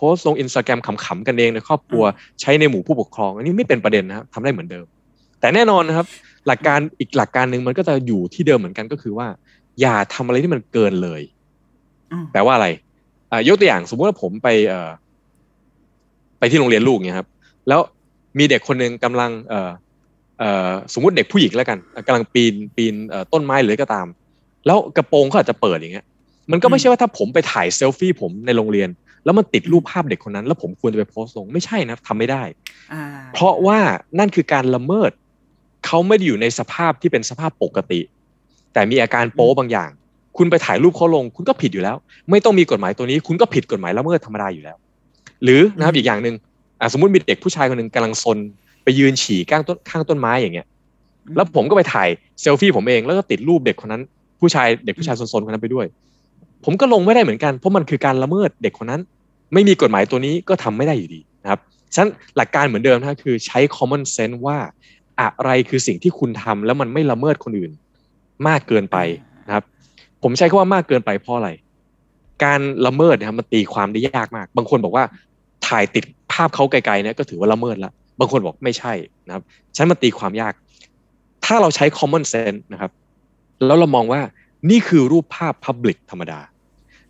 พสต์ลงอินสตาแกรมขำๆกันเองในครอบครัวใช้ในหมู่ผู้ปกครอง อันนี้ไม่เป็นประเด็นนะครับทำได้เหมือนเดิม แต่แน่นอนนะครับ หลักการอีกหลักการหนึ่งมันก็จะอยู่ที่เดิมเหมือนกันก็คือว่า อย่าทำอะไรที่มันเกินเลยอืมแปลว่าอะไรอ่ายกตัวอย่างสมมติว่าผมไปเอ่อไปที่โรงเรียนลูกเนี่ยครับ แล้วมีเด็กคนหนึ่งกำลังเอ่อเอ่อสมมติเด็กผู้หญิงแล้วกันกำลังปีนปีนเอ่อต้นไม้หรืออะไรก็ตาม แล้วกระโปรงเขาอาจจะเปิดอย่างเงี้ยมันก็ไม่ใช่ว่าถ้าผมไปถ่ายเซลฟี่ผมในโรงเรียน แล้วมันติดรูปภาพเด็กคนนั้น แล้วผมควรจะไปโพสต์ลงไม่ใช่นะทำไม่ได้อ่าเพราะว่านั่นคือการละเมิดเขาไม่ได้อยู่ในสภาพที่เป็นสภาพปกติ แต่มีอาการโป๊บางอย่าง คุณไปถ่ายรูปเขาลง คุณก็ผิดอยู่แล้ว ไม่ต้องมีกฎหมายตัวนี้ คุณก็ผิดกฎหมายละเมิดธรรมดาอยู่แล้ว หรือนะครับอีกอย่างหนึ่งอะสมมติมีเด็กผู้ชายคนหนึ่งกำลังซนไปยืนฉี่ข้างต้นข้างต้นไม้อย่างเงี้ยแล้วผมก็ไปถ่ายเซลฟี่ผมเองแล้วก็ติดรูปเด็กคนนั้น ผู้ชายเด็กผู้ชายซนๆคนนั้นไปด้วย ผมก็ลงไม่ได้เหมือนกันเพราะมันคือการละเมิดเด็กคนนั้น ไม่มีกฎหมายตัวนี้ก็ทำไม่ได้อยู่ดีนะครับฉะนั้นหลักการเหมือนเดิมนะคือใช้ common sense ว่าอะไรคือสิ่งที่คุณทำแล้วมันไม่ละเมิดคนอื่น มากเกินไปนะครับ ผมใช้คำว่ามากเกินไปเพราะอะไร การละเมิดนะครับมันตีความได้ยากมาก บางคนบอกว่าถ่ายติดภาพเขาไกลๆเนี่ยก็ถือว่าละเมิดล้วบางคนบอกไม่ใช่นะครับฉะนันมันตีความยาก ถ้าเราใช้ common sense นะครับ แล้วเรามองว่านี่คือรูปภาพ Public ธรรมดา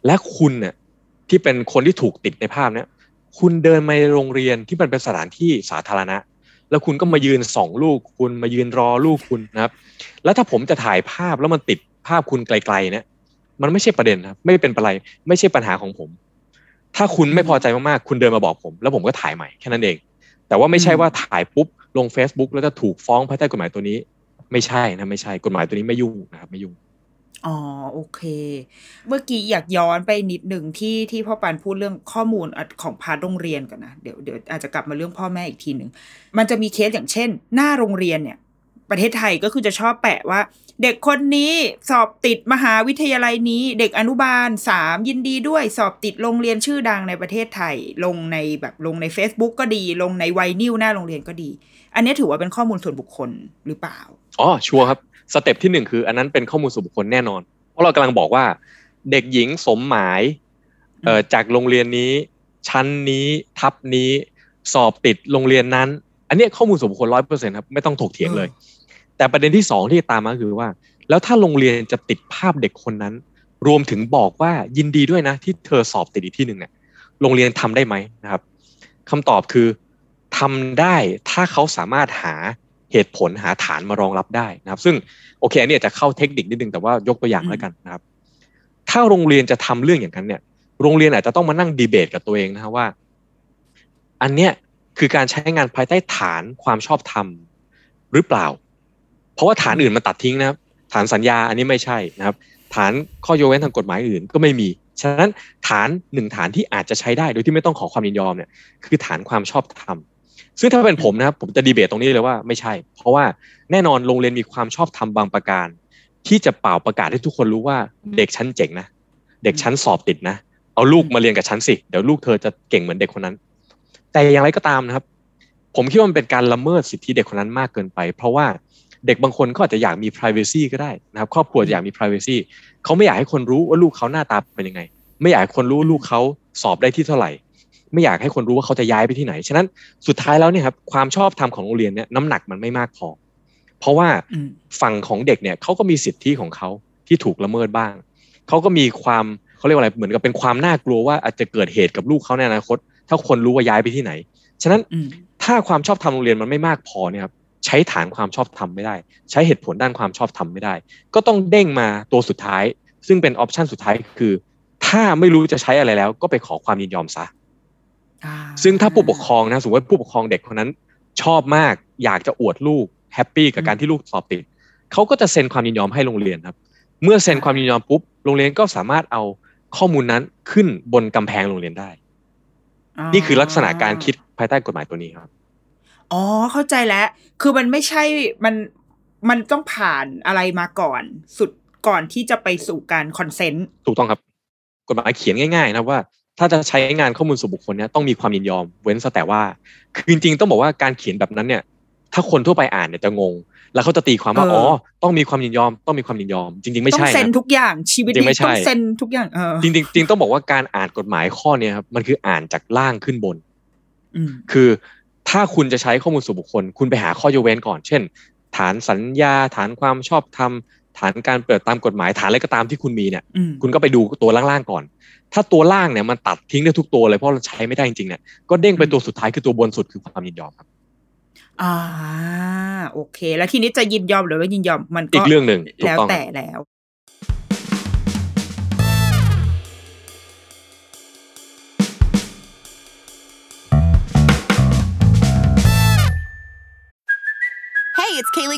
และคุณเนี่ยที่เป็นคนที่ถูกติดในภาพเนี้ยคุณเดินมาในโรงเรียนที่มันเป็นสถานที่สาธารณะ แล้วคุณก็มายืนส่องลูกคุณมายืนรอลูกคุณนะครับ แล้วถ้าผมจะถ่ายภาพแล้วมันติดภาพคุณไกลๆเนี่ยมันไม่ใช่ประเด็นนะครับ ไม่เป็นอะไรไม่ใช่ปัญหาของผม ถ้าคุณไม่พอใจมากๆ คุณเดินมาบอกผม แล้วผมก็ถ่ายใหม่แค่นั้นเอง แต่ว่าไม่ใช่ว่าถ่ายปุ๊บลง Facebook แล้วจะถูกฟ้องภายใต้กฎหมายตัวนี้ ไม่ใช่นะไม่ใช่กฎหมายตัวนี้ไม่ยุ่งนะครับไม่ยุ่ง อ๋อ โอเค เมื่อกี้อยากย้อนไปนิดหนึ่งที่ที่พ่อปันพูดเรื่องข้อมูลของ part โรงเรียนกันนะ เดี๋ยวเดี๋ยวอาจจะกลับมาเรื่องพ่อแม่อีกทีหนึ่ง มันจะมีเคสอย่างเช่น หน้าโรงเรียนเนี่ย ประเทศไทยก็คือจะชอบแปะว่า เด็กคนนี้สอบติดมหาวิทยาลัยนี้ เด็กอนุบาลสามยินดีด้วยสอบติดโรงเรียนชื่อดังในประเทศไทย ลงในแบบลงใน Facebook ก็ดี ลงในไวนิลหน้าโรงเรียนก็ดี อันนี้ถือว่าเป็นข้อมูลส่วนบุคคลหรือเปล่าอ๋อ sure ครับ step ที่หนึ่งคืออันนั้นเป็นข้อมูลส่วนบุคคลแน่นอน เพราะเรากำลังบอกว่า เด็กหญิงสมหมายเอ่อจากโรงเรียนนี้ชั้นนี้ทับนี้สอบติดโรงเรียนนั้น อันเนี้ยข้อมูลส่วนบุคคลร้อยเปอร์เซ็นต์ครับไม่ต้องถกเถียงเลย แต่ประเด็นที่สองที่ตามมาคือว่า แล้วถ้าโรงเรียนจะติดภาพเด็กคนนั้น รวมถึงบอกว่ายินดีด้วยนะ ที่เธอสอบติดอีกที่หนึ่งเนี่ยโรงเรียนทำได้ไหมนะครับคำตอบคือทำได้ถ้าเขาสามารถหา เหตุผลหาฐานมารองรับได้นะครับ ซึ่งโอเคอันนี้อาจะเข้าเทคนิคนิดนึงแต่ว่ายกตัวอย่างแล้วกันนะครับ ถ้าโรงเรียนจะทำเรื่องอย่างนั้นเนี่ยโรงเรียนอาจจะต้องมานั่งดีเบตกับตัวเองนะครับว่า อันเนี้ยคือการใช้งานภายใต้ฐานความชอบธรรมหรือเปล่า เพราะว่าฐานอื่นมันตัดทิ้งนะครับ ฐานสัญญาอันนี้ไม่ใช่นะครับ ฐานข้อยกเว้นทางกฎหมายอื่นก็ไม่มี ฉะนั้นฐานหนึ่งฐานที่อาจจะใช้ได้โดยที่ไม่ต้องขอความยินยอมเนี่ยคือฐานความชอบธรรม ซึ่งถ้าเป็นผมนะครับผมจะดีเบตตรงนี้เลยว่าไม่ใช่ เพราะว่าแน่นอนโรงเรียนมีความชอบธรรมบางประการ ที่จะเป่าประกาศให้ทุกคนรู้ว่าเด็กชั้นเจ๋งนะเด็กชั้นสอบติดนะ เอาลูกมาเรียนกับชั้นสิเดี๋ยวลูกเธอจะเก่งเหมือนเด็กคนนั้น แต่อย่างไรก็ตามนะครับ ผมคิดว่ามันเป็นการละเมิดสิทธิเด็กคนนั้นมากเกินไป เพราะว่าเด็กบางคนก็อาจจะอยากมี p r i เวซีก็ได้นะครับ ครอบครัวอยากมี p r i เวซีเขาไม่อยากให้คนรู้ว่าลูกเขาหน้าตาเป็นยังไง ไม่อยากให้คนรู้ว่าลูกเขาสอบได้ที่เท่าไหร่ ไม่อยากให้คนรู้ว่าเขาจะย้ายไปที่ไหน ฉะนั้นสุดท้ายแล้วเนี่ยครับความชอบธรรมของโรงเรียนเนี่ยน้ำหนักมันไม่มากพอ เพราะว่าอืมฝั่งของเด็กเนี่ยเขาก็มีสิทธิของเขาที่ถูกละเมิดบ้าง เขาก็มีความเขาเรียกว่าอะไรเหมือนกับเป็นความน่ากลัวว่าอาจจะเกิดเหตุกับลูกเขาในอนาคต ถ้าคนรู้ว่าย้ายไปที่ไหน ฉะนั้นอืมถ้าความชอบธรรมโรงเรียนมันไม่มากพอเนี่ยครับใช้ฐานความชอบธรรมไม่ได้ ใช้เหตุผลด้านความชอบธรรมไม่ได้ ก็ต้องเด้งมาตัวสุดท้าย ซึ่งเป็นออปชันสุดท้ายคือ ถ้าไม่รู้จะใช้อะไรแล้ว ก็ไปขอความยินยอมซะอ่า ซึ่งถ้าผู้ปกครองนะสมมติว่าผู้ปกครองเด็กคนนั้น ชอบมากอยากจะอวดลูก happy กับการที่ลูกสอบติดเขาก็จะเซ็นความยินยอมให้โรงเรียนครับ เมื่อเซ็นความยินยอมปุ๊บโรงเรียนก็สามารถเอาข้อมูลนั้นขึ้นบนกำแพงโรงเรียนได้ นี่คือลักษณะการคิดภายใต้กฎหมายตัวนี้ครับอ๋อเข้าใจแล้ว คือมันไม่ใช่มันมันต้องผ่านอะไรมาก่อน สุดก่อนที่จะไปสู่การ consentถูกต้องครับ กฎหมายเขียนง่าย ๆ นะว่า ถ้าจะใช้งานข้อมูลส่วนบุคคลเนี่ยต้องมีความยินยอม เว้นแต่ว่า คือจริงๆต้องบอกว่าการเขียนแบบนั้นเนี่ย ถ้าคนทั่วไปอ่านเนี่ยจะงง แล้วเขาจะตีความว่าอ๋อต้องมีความยินยอม ต้องมีความยินยอม จริง ๆ ไม่ต้อใช่งเซ็นนะทุกอย่างชีวิตจริงไม่นี้ใช่ต้องเซ็นทุกอย่างเออจริงๆจริงต้องบอกว่าการอ่านกฎหมายข้อเนี้ยครับมันคืออ่านจากล่างขึ้นบนอืมคือถ้าคุณจะใช้ข้อมูลส่วนบุคคล คุณไปหาข้อยกเว้นก่อน เช่น ฐานสัญญา ฐานความชอบธรรมฐานการเปิดตามกฎหมายฐานอะไรก็ตามที่คุณมีเนี่ยอืมคุณก็ไปดูตัวล่างๆก่อน ถ้าตัวล่างเนี่ยมันตัดทิ้งได้ทุกตัวเลยเพราะเราใช้ไม่ได้จริงๆเนี่ยก็เด้งไปตัวสุดท้ายคือตัวบนสุดคือความยินยอมครับอ่าโอเค แล้วทีนี้จะยินยอมหรือไม่ยินยอมมันก็อีกเรื่องหนึ่งถูกแล้วต้องแต่แล้ว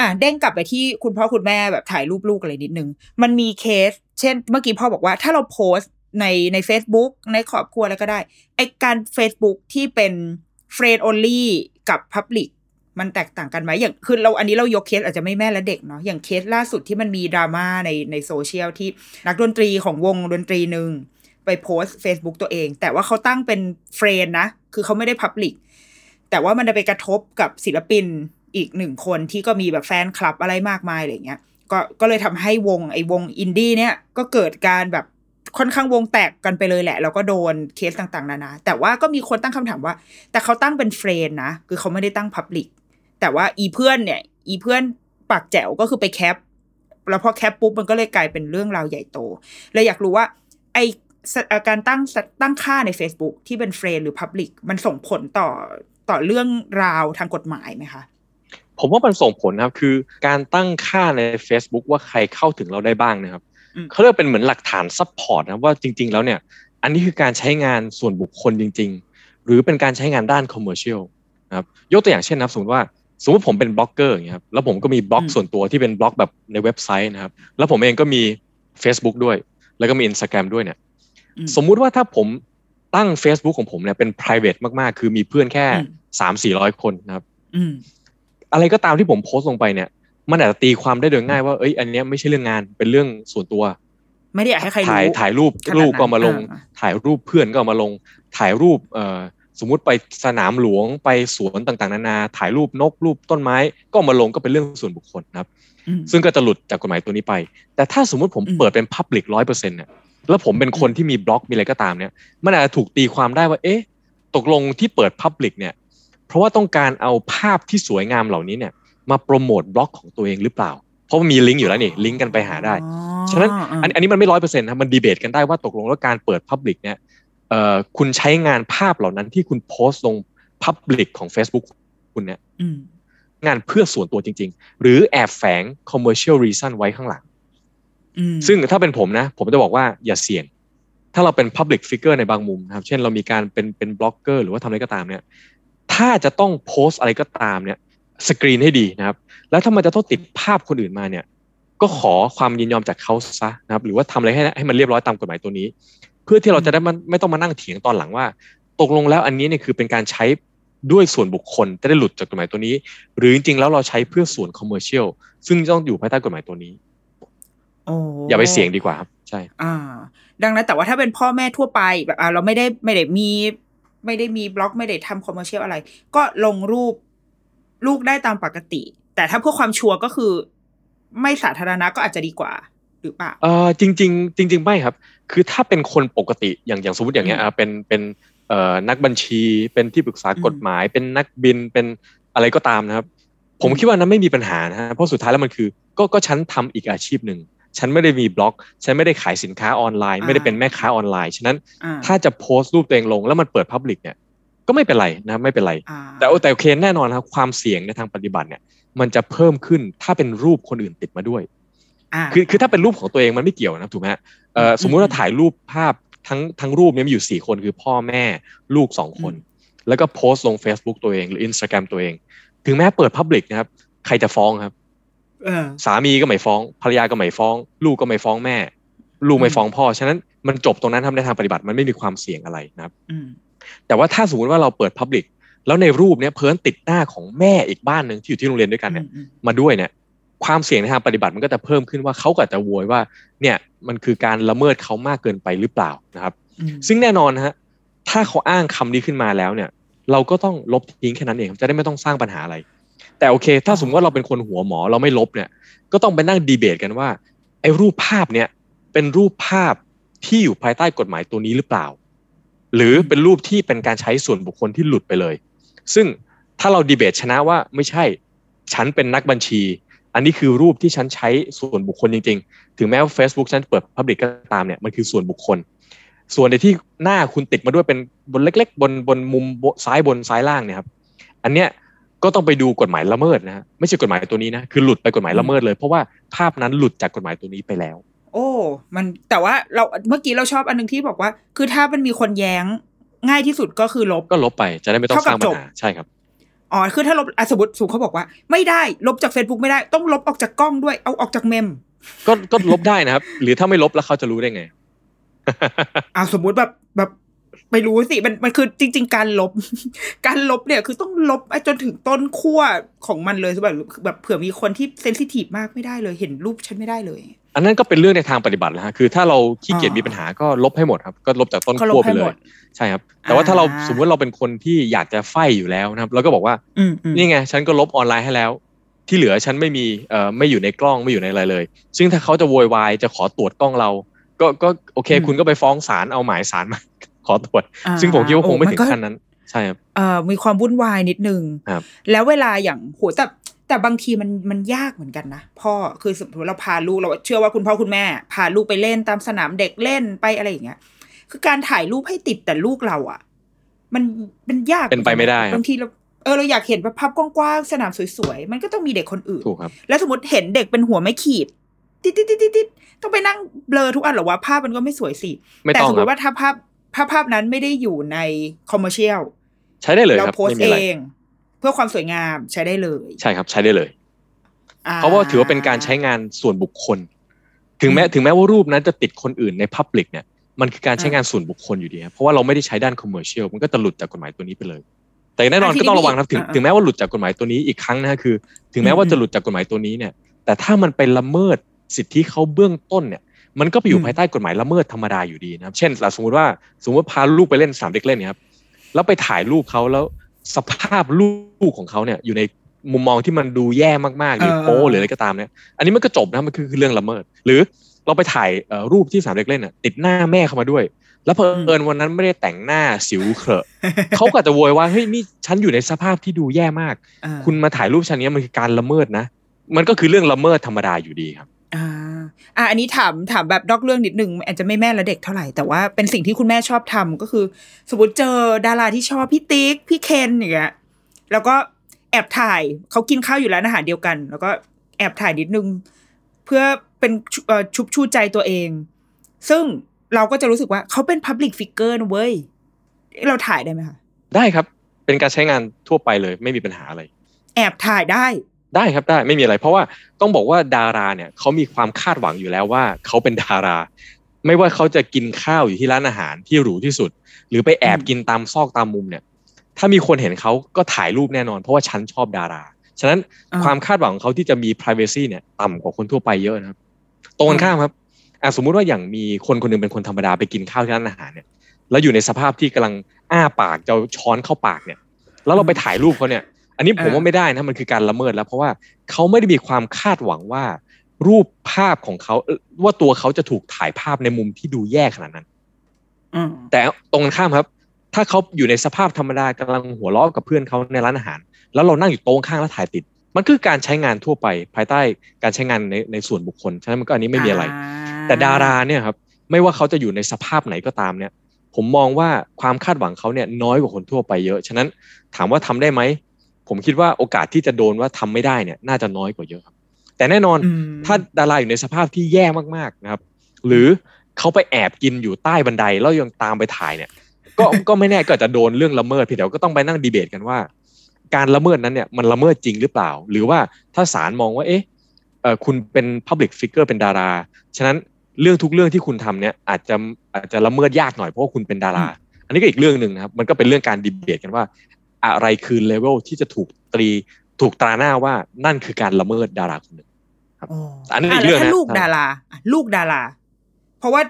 อะเด้งกลับไปที่คุณพ่อคุณแม่แบบถ่ายรูปลูกอะไรนิดนึง มันมีเคส เช่น เมื่อกี้พ่อบอกว่าถ้าเราโพสต์ในใน Facebook ในครอบครัวอะไรก็ได้ไอการ Facebook ที่เป็น friend only กับ public มันแตกต่างกันไหมอย่างคือเราอันนี้เรายกเคสอาจจะไม่แม่และเด็กเนาะอย่างเคสล่าสุดที่มันมีดราม่าในในโซเชียลที่นักดนตรีของวงดนตรีหนึ่งไปโพสต์ Facebook ตัวเอง แต่ว่าเขาตั้งเป็น friend นะ คือเขาไม่ได้ Public แต่ว่ามันจะไปกระทบกับศิลปินอีกหนึ่งคนที่ก็มีแบบแฟนคลับอะไรมากมายอะไรเงี้ยก็ก็เลยทำให้วงไอ้วงอินดี้เนี่ยก็เกิดการแบบค่อนข้างวงแตกกันไปเลยแหละ แล้วก็โดนเคสต่างๆ นานา แต่ว่าก็มีคนตั้งคำถามว่า แต่เขาตั้งเป็น friend นะ คือเขาไม่ได้ตั้ง public แต่ว่าอีเพื่อนเนี่ย อีเพื่อนปากแจ๋วก็คือไปแคป แล้วพอแคปปุ๊บมันก็เลยกลายเป็นเรื่องราวใหญ่โตเลยอยากรู้ว่า ไอเอ่อการตั้งตั้งค่าใน Facebook ที่เป็น friend หรือ public มันส่งผลต่อต่อเรื่องราวทางกฎหมายไหมคะ ผมว่ามันส่งผลนะครับคือการตั้งค่าใน Facebook ว่าใครเข้าถึงเราได้บ้างนะครับอืมเขาเรียกเป็นเหมือนหลักฐาน support นะว่าจริง ๆ แล้วเนี่ย อันนี้คือการใช้งานส่วนบุคคลจริง ๆ หรือเป็นการใช้งานด้าน commercial นะครับยกตัวอย่างเช่นนะครับสมมติว่า สมมติผมเป็นบล็อกเกอร์อย่างเงี้ยครับแล้วผมก็มีบล็อกอืมส่วนตัวที่เป็นบล็อกแบบในเว็บไซต์นะครับ แล้วผมเองก็มี Facebook ด้วย แล้วก็มี Instagram ด้วยเนี่ยอืมสมมุติว่าถ้าผมตั้ง Facebook ของผมเนี่ยเป็น private มากๆ คือมีเพื่อนแค่อืมสามสี่ร้อยคนนะครับอืมอะไรก็ตามที่ผมโพสต์ลงไปเนี่ยมันอาจจะตีความได้โดยง่ายว่าเอ้ยอันเนี้ยไม่ใช่เรื่องงานเป็นเรื่องส่วนตัว ไม่ได้อยากให้ใครรู้ถ่ายถ่ายรูปขนาดนั้นลูกก็เอามาลงอ่าถ่ายรูปเพื่อนก็เอามาลง ถ่ายรูปเอ่อ สมมุติไปสนามหลวงไปสวนต่างๆ นานา ถ่ายรูปนกรูปต้นไม้ ก็เอามาลงก็เป็นเรื่องส่วนบุคคลนะครับอืมซึ่งก็จะหลุดจากกฎหมายตัวนี้ไป แต่ถ้าสมมุติผมอืมเปิดเป็น Public ร้อยเปอร์เซ็นต์เนี่ยแล้วผมเป็นคนที่มีบล็อกมีอะไรก็ตามเนี่ยมันอาจจะถูกตีความได้ว่าเอ๊ะตกลงที่เปิด Public เนี่ยเพราะว่าต้องการเอาภาพที่สวยงามเหล่านี้เนี่ยมาโปรโมทบล็อกของตัวเองหรือเปล่า เพราะมันมีลิงก์อยู่แล้วนี่ลิงก์กันไปหาได้อ๋อฉะนั้นอ่าอันอันนี้มันไม่ร้อยเปอร์เซ็นต์นะมันดีเบตกันได้ว่าตกลงแล้วการเปิด Public เนี่ยเอ่อ คุณใช้งานภาพเหล่านั้นที่คุณโพสต์ลง Public ของ Facebook คุณเนี่ยอืมงานเพื่อส่วนตัวจริง ๆ หรือแอบแฝง commercial reason ไว้ข้างหลังอืมซึ่งถ้าเป็นผมนะ ผมจะบอกว่าอย่าเสี่ยง ถ้าเราเป็น public figure ในบางมุมนะครับ เช่นเรามีการเป็นเป็นบล็อกเกอร์หรือว่าทำอะไรก็ตามเนี่ย ถ้าจะต้องโพสต์อะไรก็ตามเนี่ยสกรีนให้ดีนะครับ แล้วถ้ามันจะต้องติดภาพคนอื่นมาเนี่ย ก็ขอความยินยอมจากเขาซะนะครับ หรือว่าทำอะไรให้ให้มันเรียบร้อยตามกฎหมายตัวนี้ เพื่อที่เราจะได้มันไม่ต้องมานั่งเถียงตอนหลังว่า ตกลงแล้วอันนี้เนี่ยคือเป็นการใช้ด้วยส่วนบุคคลจะได้หลุดจากกฎหมายตัวนี้ หรือจริงๆแล้วเราใช้เพื่อส่วน commercial ซึ่งต้องอยู่ภายใต้กฎหมายตัวนี้โอ้อย่าไปเสี่ยงดีกว่าครับ ใช่ อ่า ดังนั้นแต่ว่าถ้าเป็นพ่อแม่ทั่วไปแบบอ่าเราไม่ได้ไม่ได้มี ไม่ได้มีบล็อกไม่ได้ทำ commercial อะไร ก็ลงรูปลูกได้ตามปกติ แต่ถ้าเพื่อความชัวร์ก็คือ ไม่สาธารณะก็อาจจะดีกว่า หรือเปล่าเออจริงๆจริง ๆ ไม่ครับ คือถ้าเป็นคนปกติอย่างอย่างสมมติอย่างเงี้ยอืมอะเป็นเป็นเอ่อนักบัญชีเป็นที่ปรึกษาอืมกฎหมาย เป็นนักบินเป็นอะไรก็ตามนะครับผมอืมคิดว่านั้นไม่มีปัญหานะฮะเพราะสุดท้ายแล้วมันคือ ก็ก็ฉันทำอีกอาชีพหนึ่งฉันไม่ได้มีบล็อก ฉันไม่ได้ขายสินค้าออนไลน์ ไม่ได้เป็นแม่ค้าออนไลน์ ฉะนั้นอ่าถ้าจะโพสต์รูปตัวเองลง แล้วมันเปิดพับลิกเนี่ยก็ไม่เป็นไรนะไม่เป็นไรอ่าแต่โอแต่โอเคแน่นอนครับความเสี่ยงในทางปฏิบัติเนี่ยมันจะเพิ่มขึ้นถ้าเป็นรูปคนอื่นติดมาด้วยอ่า คือคือถ้าเป็นรูปของตัวเองมันไม่เกี่ยวนะถูกไหมฮะเอ่ออืมสมมุติว่าถ่ายรูปภาพทั้งทั้งรูปเนี้มีอยู่สี่คนคือพ่อแม่ลูกสองคน แล้วก็โพสต์ลง Facebook ตัวเองหรือ Instagram ตัวเอง ถึงแม้เปิด Public นะครับ ใครจะฟ้องครับเออสามีก็ไม่ฟ้อง ภรรยาก็ไม่ฟ้อง ลูกก็ไม่ฟ้องแม่ ลูกไม่ฟ้องพ่อ ฉะนั้นมันจบตรงนั้นทำในทางปฏิบัติมันไม่มีความเสี่ยงอะไรนะครับอืมแต่ว่าถ้าสมมติว่าเราเปิด Public แล้วในรูปเนี้ยเพิ่นติดหน้าของแม่อีกบ้านหนึ่งที่อยู่ที่โรงเรียนด้วยกันเนี่ยอืมมาด้วยเนี่ย ความเสี่ยงในทางปฏิบัติมันก็จะเพิ่มขึ้นว่าเขาก็อาจจะโวยว่าเนี่ยมันคือการละเมิดเขามากเกินไปหรือเปล่านะครับอืมซึ่งแน่นอนนะฮะถ้าเขาอ้างคำนี้ขึ้นมาแล้วเนี่ย เราก็ต้องลบทิ้งแค่นั้นเองจะได้ไม่ต้องสร้างปัญหาอะไร แต่โอเค ถ้าสมมติว่าเราเป็นคนหัวหมอเราไม่ลบเนี่ย ก็ต้องไปนั่งดีเบตกันว่าไอ้รูปภาพเนี่ยเป็นรูปภาพที่อยู่ภายใต้กฎหมายตัวนี้หรือเปล่า หรือเป็นรูปที่เป็นการใช้ส่วนบุคคลที่หลุดไปเลย ซึ่งถ้าเราดีเบตชนะว่าไม่ใช่ ฉันเป็นนักบัญชี อันนี้คือรูปที่ฉันใช้ส่วนบุคคลจริง ๆ ถึงแม้ว่า Facebook ฉันเปิด Public ก็ตามเนี่ยมันคือส่วนบุคคล ส่วนในที่หน้าคุณติดมาด้วยเป็นบนเล็ก ๆ บนบนมุมซ้ายบนซ้ายล่างเนี่ยครับอันเนี้ยก็ต้องไปดูกฎหมายละเมิดนะฮะไม่ใช่กฎหมายตัวนี้นะคือหลุดไปกฎหมายละเมิดเลยเพราะว่าภาพนั้นหลุดจากกฎหมายตัวนี้ไปแล้ว โอ้ มันแต่ว่าเราเมื่อกี้เราชอบอันหนึงที่บอกว่า คือถ้ามันมีคนแย้งง่ายที่สุดก็คือลบก็ลบไปจะได้ไม่ต้องสร้างปัญเท่ากับจหาบใช่ครับ อ๋อคือถ้าลบอะสมมติสูงเขาบอกว่า ไม่ได้ลบจาก Facebook ไม่ได้ต้องลบออกจากกล้องด้วย เอาออกจากเมม ก็ก็ลบได้นะครับ หรือถ้าไม่ลบแล้วเขาจะรู้ได้ไงอ่าสมมุติแบบแบบ ไม่รู้สิมันมันคือจริง ๆ การลบ การลบเนี่ยคือต้องลบไอ้จนถึงต้นขั้วของมันเลยแบบแบบเผื่อมีคนที่เซนซิทีฟมากไม่ได้เลย เห็นรูปฉันไม่ได้เลย อันนั้นก็เป็นเรื่องในทางปฏิบัติแล้วฮะคือถ้าเราขี้เกียจอ่ามีมีปัญหาก็ลบให้หมดครับ ก็ลบจากต้นก็ลบขั้วไปให้เลหมยดใช่ครับ แต่ว่าถ้าเราอ่าสมมติเราเป็นคนที่อยากจะไฟอยู่แล้วนะครับเราก็บอกว่าอืมอืมนี่ไงฉันก็ลบออนไลน์ให้แล้ว ที่เหลือฉันไม่มีเอ่อไม่อยู่ในกล้องไม่อยู่ในอะไรเลย ซึ่งถ้าเขาจะโวยวายจะขอตรวจกล้องเราก็ก็โอเคอืมคุณก็ไปฟ้องศาลเอาหมายศาลมา ขอตรวจอ่าซึ่งผมคิดว่าคงไม่โอ้ถึงก็ขั้นนั้น ใช่ครับเอ่อมีความวุ่นวายนิดนึงครับแล้วเวลาอย่างโหแต่แต่บางทีมันมันยากเหมือนกันนะพ่อคือสมมติเราพาลูกเราเชื่อว่าคุณพ่อคุณแม่ พาลูกไปเล่นตามสนามเด็กเล่นไปอะไรอย่างเงี้ย คือการถ่ายรูปให้ติดแต่ลูกเราอะ มันมันยากเป็นไปไม่ได้ครับบางทีเราเออเราอยากเห็นภาพกว้างๆสนามสวยๆ มันก็ต้องมีเด็กคนอื่นถูกครับแล้วสมมติเห็นเด็กเป็นหัวไม่ขีดติดติดติดติดต้องไปนั่งเบลอทุกอันเหรอวะภาพมันก็ไม่สวยสิไม่แต่ต้องสมมครัติบว่าถ้าภาพ ภาพภาพนั้นไม่ได้อยู่ใน commercialใช้ได้เลยครับเราโพสต์เองไม่มีอะไรเพื่อความสวยงามใช้ได้เลย ใช่ครับใช้ได้เลยอ่เพราะว่าถือว่าเป็นการใช้งานส่วนบุคคล ถึงแม้อืมถึงแม้ว่ารูปนั้นจะติดคนอื่นใน public เนี่ยมันคือการใช้งานส่วนบุคคลอยู่ดีครับเพราะว่าเราไม่ได้ใช้ด้าน commercial มันก็จะหลุดจากกฎหมายตัวนี้ไปเลย แต่แน่นอนอะทีนี้ก็ต้องระวังครับถึงอ่าถึงแม้ว่าหลุดจากกฎหมายตัวนี้อีกครั้งนะฮะคือ ถึงแม้ว่าอืมจะหลุดจากกฎหมายตัวนี้เนี่ย แต่ถ้ามันไปละเมิดสิทธิเขาเบื้องต้นเนี่ย มันก็ไปอยู่อืมภายใต้กฎหมายละเมิดธรรมดาอยู่ดีนะครับ เช่นสมมติว่าสมมติว่าพาลูกไปเล่นสนามเด็กเล่นเนี่ยครับแล้วไปถ่ายรูปเขาแล้วสภาพลูกของเขาเนี่ยอยู่ในมุมมองที่มันดูแย่มากๆหรือเออโป๊หรืออะไรก็ตามเนี่ย อันนี้มันก็จบนะมันคือคือเรื่องละเมิด หรือเราไปถ่ายเอ่อรูปที่สนามเด็กเล่นน่ะติดหน้าแม่เข้ามาด้วย แล้วเพอเอิญวันนั้นไม่ได้แต่งหน้าสิวเขอะเขาก็อาจจะโวยว่าเฮ้ยนี่ฉันอยู่ในสภาพที่ดูแย่มากอ่าคุณมาถ่ายรูปฉันเนี้ยมันคือการละเมิดนะ มันก็คือเรื่องละเมิดธรรมดาอยู่ดีครับ อ่าอ่าอันนี้ถามถามแบบดอกเรื่องนิดนึงอาจจะไม่แม่และเด็กเท่าไหร่แต่ว่าเป็นสิ่งที่คุณแม่ชอบทำก็คือ สมมติเจอดาราที่ชอบพี่ติ๊กพี่เคนอย่างเงี้ยแล้วก็แอบถ่ายเขากินข้าวอยู่ร้านอาหารเดียวกัน แล้วก็แอบถ่ายนิดนึง เพื่อเป็นชุเอ่อชุบชูใจตัวเอง ซึ่งเราก็จะรู้สึกว่าเขาเป็น Public Figure นะเว้ย เราถ่ายได้ไหมคะ ได้ครับ เป็นการใช้งานทั่วไปเลย ไม่มีปัญหาอะไร แอบถ่ายได้ ได้ครับได้ไม่มีอะไร เพราะว่าต้องบอกว่าดาราเนี่ยเขามีความคาดหวังอยู่แล้วว่าเขาเป็นดารา ไม่ว่าเขาจะกินข้าวอยู่ที่ร้านอาหารที่หรูที่สุด หรือไปแอบอืมกินตามซอกตามมุมเนี่ย ถ้ามีคนเห็นเขาก็ถ่ายรูปแน่นอน เพราะว่าฉันชอบดารา ฉะนั้นอ่าความคาดหวังของเขาที่จะมี privacy เนี่ยต่ำกว่าคนทั่วไปเยอะนะครับ ตรงกันข้ามครับอะสมมุติว่าอย่างมีคนคนหนึงเป็นคนธรรมดาไปกินข้าวที่ร้านอาหารเนี่ยแล้วอยู่ในสภาพที่กำลังอ้าปากจะเอาช้อนเข้าปากเนี่ย แล้วเราไปถ่ายรูปเขาเนี่ย อันนี้ผมอ่าว่าไม่ได้นะมันคือการละเมิดแล้วเพราะว่าเขาไม่ได้มีความคาดหวังว่า รูปภาพของเขาเอ่อว่าตัวเขาจะถูกถ่ายภาพในมุมที่ดูแย่ขนาดนั้นอืมแต่ตรงกันข้ามครับ ถ้าเขาอยู่ในสภาพธรรมดากำลังหัวเราะกับเพื่อนเขาในร้านอาหาร แล้วเรานั่งอยู่โต๊ะข้างแล้วถ่ายติด มันคือการใช้งานทั่วไป ภายใต้การใช้งานในในส่วนบุคคลฉะนั้นมันก็อันนี้ไม่มีอะไร แต่ดาราเนี่ยครับ ไม่ว่าเขาจะอยู่ในสภาพไหนก็ตามเนี่ย ผมมองว่าความคาดหวังเขาเนี่ยน้อยกว่าคนทั่วไปเยอะ ฉะนั้นถามว่าทำได้ไหม ผมคิดว่าโอกาสที่จะโดนว่าทำไม่ได้เนี่ยน่าจะน้อยกว่าเยอะครับ แต่แน่นอนอืมถ้าดาราอยู่ในสภาพที่แย่มากๆนะครับ หรือเขาไปแอบกินอยู่ใต้บันไดแล้วยังตามไปถ่ายเนี่ย ก็ก็ไม่แน่ก็อาจจะโดนเรื่องละเมิดเพียงแต่ว่าก็ต้องไปนั่งดีเบตกันว่า การละเมิดนั้นเนี่ยมันละเมิดจริงหรือเปล่า หรือว่าถ้าศาลมองว่าเอ๊ะเอ่อคุณเป็น Public Figure เป็นดารา ฉะนั้นเรื่องทุกเรื่องที่คุณทำเนี่ยอาจจะอาจจะละเมิดยากหน่อยเพราะว่าคุณเป็นดารา อันนี้ก็อีกเรื่องหนึ่งนะครับ มันก็เป็นเรื่องการดีเบตกันว่า อะไรคือเลเวลที่จะถูกตรีถูกตราหน้าว่านั่นคือการละเมิดดาราคนหนึ่งอ๋ออันนี้อีะกเรื่องแล้วถ้านะลูกดาราอะลูกดารา เพราะว่า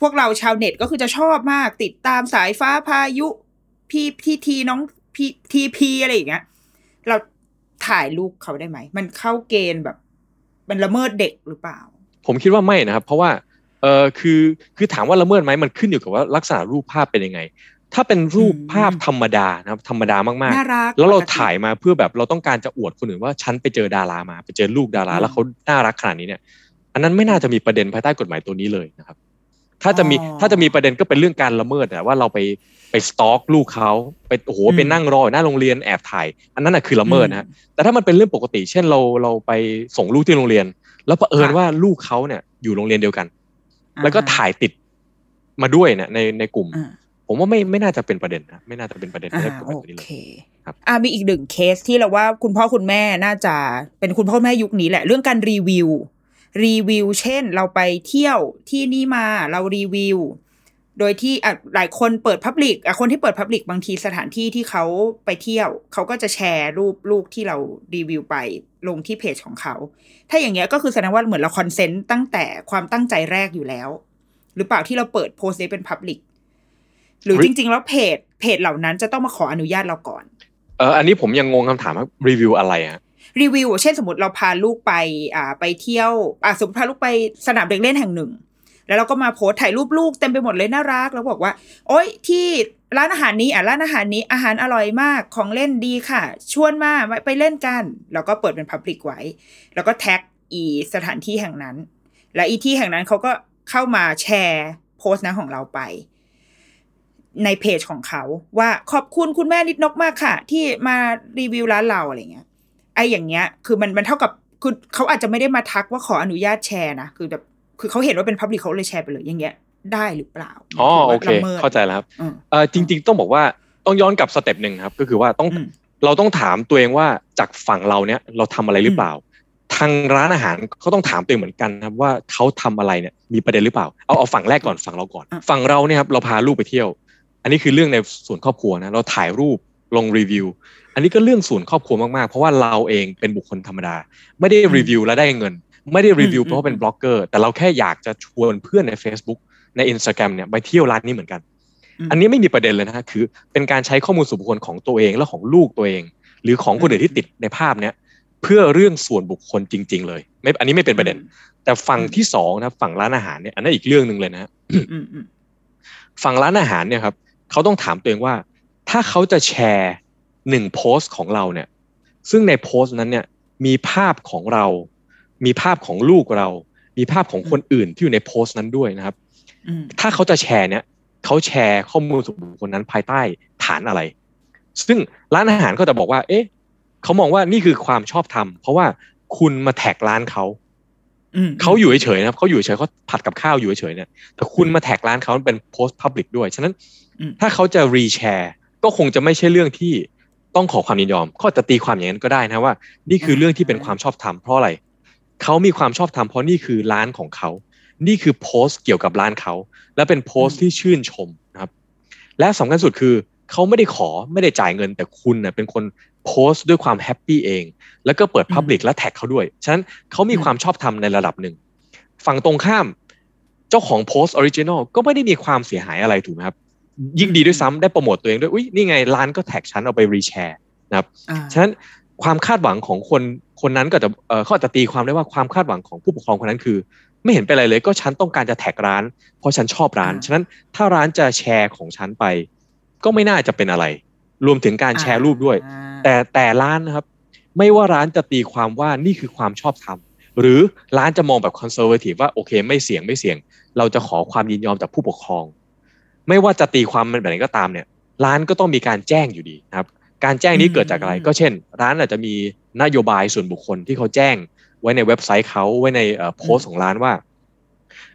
พวกเราชาวเน็ตก็คือจะชอบมาก ติดตามสายฟ้าพายุพี่พี่ทีน้องพี่ทีพีอะไรอย่างเงี้ยเราถ่ายลูกเขาได้ไหม มันเข้าเกณฑ์แบบ มันละเมิดเด็กหรือเปล่า ผมคิดว่าไม่นะครับ เพราะว่าเออคือคือถามว่าละเมิดไหมมันขึ้นอยู่กับว่าลักษณะรูปภาพเป็นยังไง ถ้าเป็นรูปอืมภาพธรรมดานะครับธรรมดามากน่ารักๆแล้วเราปกติถ่ายมาเพื่อแบบเราต้องการจะอวดคนอื่นว่าฉันไปเจอดารามา ไปเจอลูกดาราอืมแล้วเขาน่ารักขนาดนี้เนี่ย อันนั้นไม่น่าจะมีประเด็นภายใต้กฎหมายตัวนี้เลยนะครับ ถ้าจะมีอ๋อถ้าจะมีประเด็นก็เป็นเรื่องการละเมิดแต่ว่าเราไปไปสต็อกลูกเขาไปโอ้โหอืมไปนั่งรออยู่หน้าโรงเรียนแอบถ่าย อันนั้นน่ะคือละเมิดนะฮะแต่ถ้ามันเป็นเรื่องปกติ เช่นเราเราไปส่งลูกที่โรงเรียน แล้วเผอิญค่ะว่าลูกเขาเนี่ยอยู่โรงเรียนเดียวกัน แล้วก็อ่าฮะถ่ายติดมาด้วยเนี่ยในในกลุ่มอ่า ผมว่าไม่ไม่น่าจะเป็นประเด็นนะไม่น่าจะเป็นประเด็นอ่าไม่ได้กฎหมายโอตัวนี้เลเคยครับอ่ามีอีกหนึ่งเคสที่เราว่าคุณพ่อคุณแม่น่าจะเป็นคุณพ่อแม่ยุคนี้แหละ เรื่องการรีวิว รีวิว เช่น เราไปเที่ยวที่นี่มาเรารีวิว โดยที่อะหลายคนเปิด public อะคนที่เปิด public บางทีสถานที่ที่เขาไปเที่ยว เขาก็จะแชร์รูปลูกที่เรารีวิวไปลงที่เพจของเขา ถ้าอย่างเงี้ยก็คือแสดงว่าเหมือนเรา consent ตั้งแต่ความตั้งใจแรกอยู่แล้ว หรือเปล่าที่เราเปิดโพสต์นี้เป็น public หรือจริง ๆ แล้วเพจเพจเหล่านั้นจะต้องมาขออนุญาตเราก่อน เอออันนี้ผมยังงงคำถามว่ารีวิวอะไรฮะรีวิวเช่นสมมติเราพาลูกไปอ่าไปเที่ยวอ่าสมมติพาลูกไปสนามเด็กเล่นแห่งหนึ่ง แล้วเราก็มาโพสต์ถ่ายรูปลูกเต็มไปหมดเลยน่ารัก แล้วบอกว่า โอ๊ยที่ร้านอาหารนี้อะร้านอาหารนี้อาหารอร่อยมากของเล่นดีค่ะ ชวนมาไปเล่นกัน แล้วก็เปิดเป็นพับลิกไว้ แล้วก็แท็กอีสถานที่แห่งนั้น และอีที่แห่งนั้นเขาก็เข้ามาแชร์โพสต์นั้นของเราไป ในเพจของเขา ว่าขอบคุณคุณแม่นิดนกมากค่ะ ที่มารีวิวร้านเราอะไรเงี้ยไอ้อย่างเงี้ย คือมันมันเท่ากับคือเขาอาจจะไม่ได้มาทักว่าขออนุญาตแชร์นะคือแบบคือเขาเห็นว่าเป็นพับลิกเขาเลยแชร์ไปเลยอย่างเงี้ยได้หรือเปล่าอ๋อถืโอว่าเคละมิดเข้าใจแล้วครับอืมเออจริง ๆ ต้องบอกว่าต้องย้อนกลับสเต็ปหนึ่งครับ ก็คือว่าต้องอืมเราต้องถามตัวเองว่าจากฝั่งเราเนี่ยเราทำอะไรหรือเปล่า ทางร้านอาหารเขาต้องถามตัวเองเหมือนกันนะครับว่าเขาทำอะไรเนี่ยมีประเด็นหรือเปล่า เอาเอาฝั่งแรกก่อนฝั่งเราก่อนอะฝั่งเราเนี่ยครับเราพาลูกไปเที่ยว อันนี้คือเรื่องในส่วนครอบครัวนะ เราถ่ายรูปลงรีวิว อันนี้ก็เรื่องส่วนครอบครัวมากๆ เพราะว่าเราเองเป็นบุคคลธรรมดา ไม่ได้รีวิวแล้วได้เงิน ไม่ได้รีวิวอืมเพราะว่าเป็นบล็อกเกอร์ แต่เราแค่อยากจะชวนเพื่อนใน Facebook ใน Instagram เนี่ยไปเที่ยวร้านนี้เหมือนกันอืมอันนี้ไม่มีประเด็นเลยนะฮะคือเป็นการใช้ข้อมูลส่วนบุคคลของตัวเองและของลูกตัวเอง หรือของคนอื่นที่ติดในภาพเนี้ยเพื่อเรื่องส่วนบุคคลจริง ๆ เลย ไม่ อันนี้ไม่เป็นประเด็น แต่ฝั่งที่สองนะครับฝั่งร้านอาหารเนี่ยอันนั้นอีกเรื่องหนึ่งเลยนะฮะอืมอืมฝั่งร้านอาหารเนี่ยครับ เขาต้องถามตัวเองว่า ถ้าเขาจะแชร์หนึ่งโพสต์ของเราเนี่ย ซึ่งในโพสต์นั้นเนี่ยมีภาพของเรา มีภาพของลูกเรา มีภาพของคนอื่นที่อยู่ในโพสต์นั้นด้วยนะครับอืมถ้าเขาจะแชร์เนี่ยเขาแชร์ข้อมูลส่วนบุคคลนั้นภายใต้ฐานอะไร ซึ่งร้านอาหารก็จะบอกว่า เอ๊ะเขามองว่านี่คือความชอบธรรมเพราะว่าคุณมาแท็กร้านเขาอืมเขาอยู่เฉยๆนะครับเขาอยู่เฉยๆเขาผัดกับข้าวอยู่เฉยๆเนี่ยแต่คุณมาแท็กร้านเขาเป็นโพสต์ public ด้วย ฉะนั้นอืม ถ้าเขาจะ reshare ก็คงจะไม่ใช่เรื่องที่ต้องขอความยินยอมเขาอาจจะตีความอย่างนั้นก็ได้นะว่า นี่คือเรื่องที่เป็นความชอบธรรมเพราะอะไรเขามีความชอบธรรมเพราะนี่คือร้านของเขา นี่คือโพสต์เกี่ยวกับร้านเขา และเป็นโพสต์ที่ชื่นชมนะครับ และสำคัญสุดคือเขาไม่ได้ขอไม่ได้จ่ายเงินแต่คุณเนี่ยเป็นคนโพสต์ด้วยความ happy เอง แล้วก็เปิด public และแท็กเขาด้วย ฉะนั้นเขามีความชอบธรรมในระดับหนึ่ง ฝั่งตรงข้าม เจ้าของโพสต์ original ก็ไม่ได้มีความเสียหายอะไรถูกไหมครับ ยิ่งดีด้วยซ้ำได้โปรโมตตัวเองด้วยอุ้ยนี่ไงร้านก็แท็กฉันเอาไป reshare นะครับอ่าฉะนั้นความคาดหวังของคนคนนั้นก็จะเอ่อเขาอาจจะตีความได้ว่าความคาดหวังของผู้ปกครองคนนั้นคือ ไม่เห็นเป็นอะไรเลย ก็ฉันต้องการจะแท็กร้าน เพราะฉันชอบร้าน ฉะนั้นถ้าร้านจะแชร์ของฉันไป ก็ไม่น่าจะเป็นอะไร รวมถึงการแชร์รูปด้วยอ่าแต่แต่ร้านนะครับ ไม่ว่าร้านจะตีความว่านี่คือความชอบธรรมหรือร้านจะมองแบบคอนเซอร์เวทีฟว่าโอเค ไม่เสี่ยงไม่เสี่ยง เราจะขอความยินยอมจากผู้ปกครอง ไม่ว่าจะตีความมันแบบไหนก็ตามเนี่ย ร้านก็ต้องมีการแจ้งอยู่ดีนะครับ การแจ้งนี้เกิดจากอะไร ก็เช่น ร้านอาจจะมีนโยบายส่วนบุคคลที่เขาแจ้ง ไว้ในเว็บไซต์เขาไว้ในเอ่อโพสต์ของร้านว่า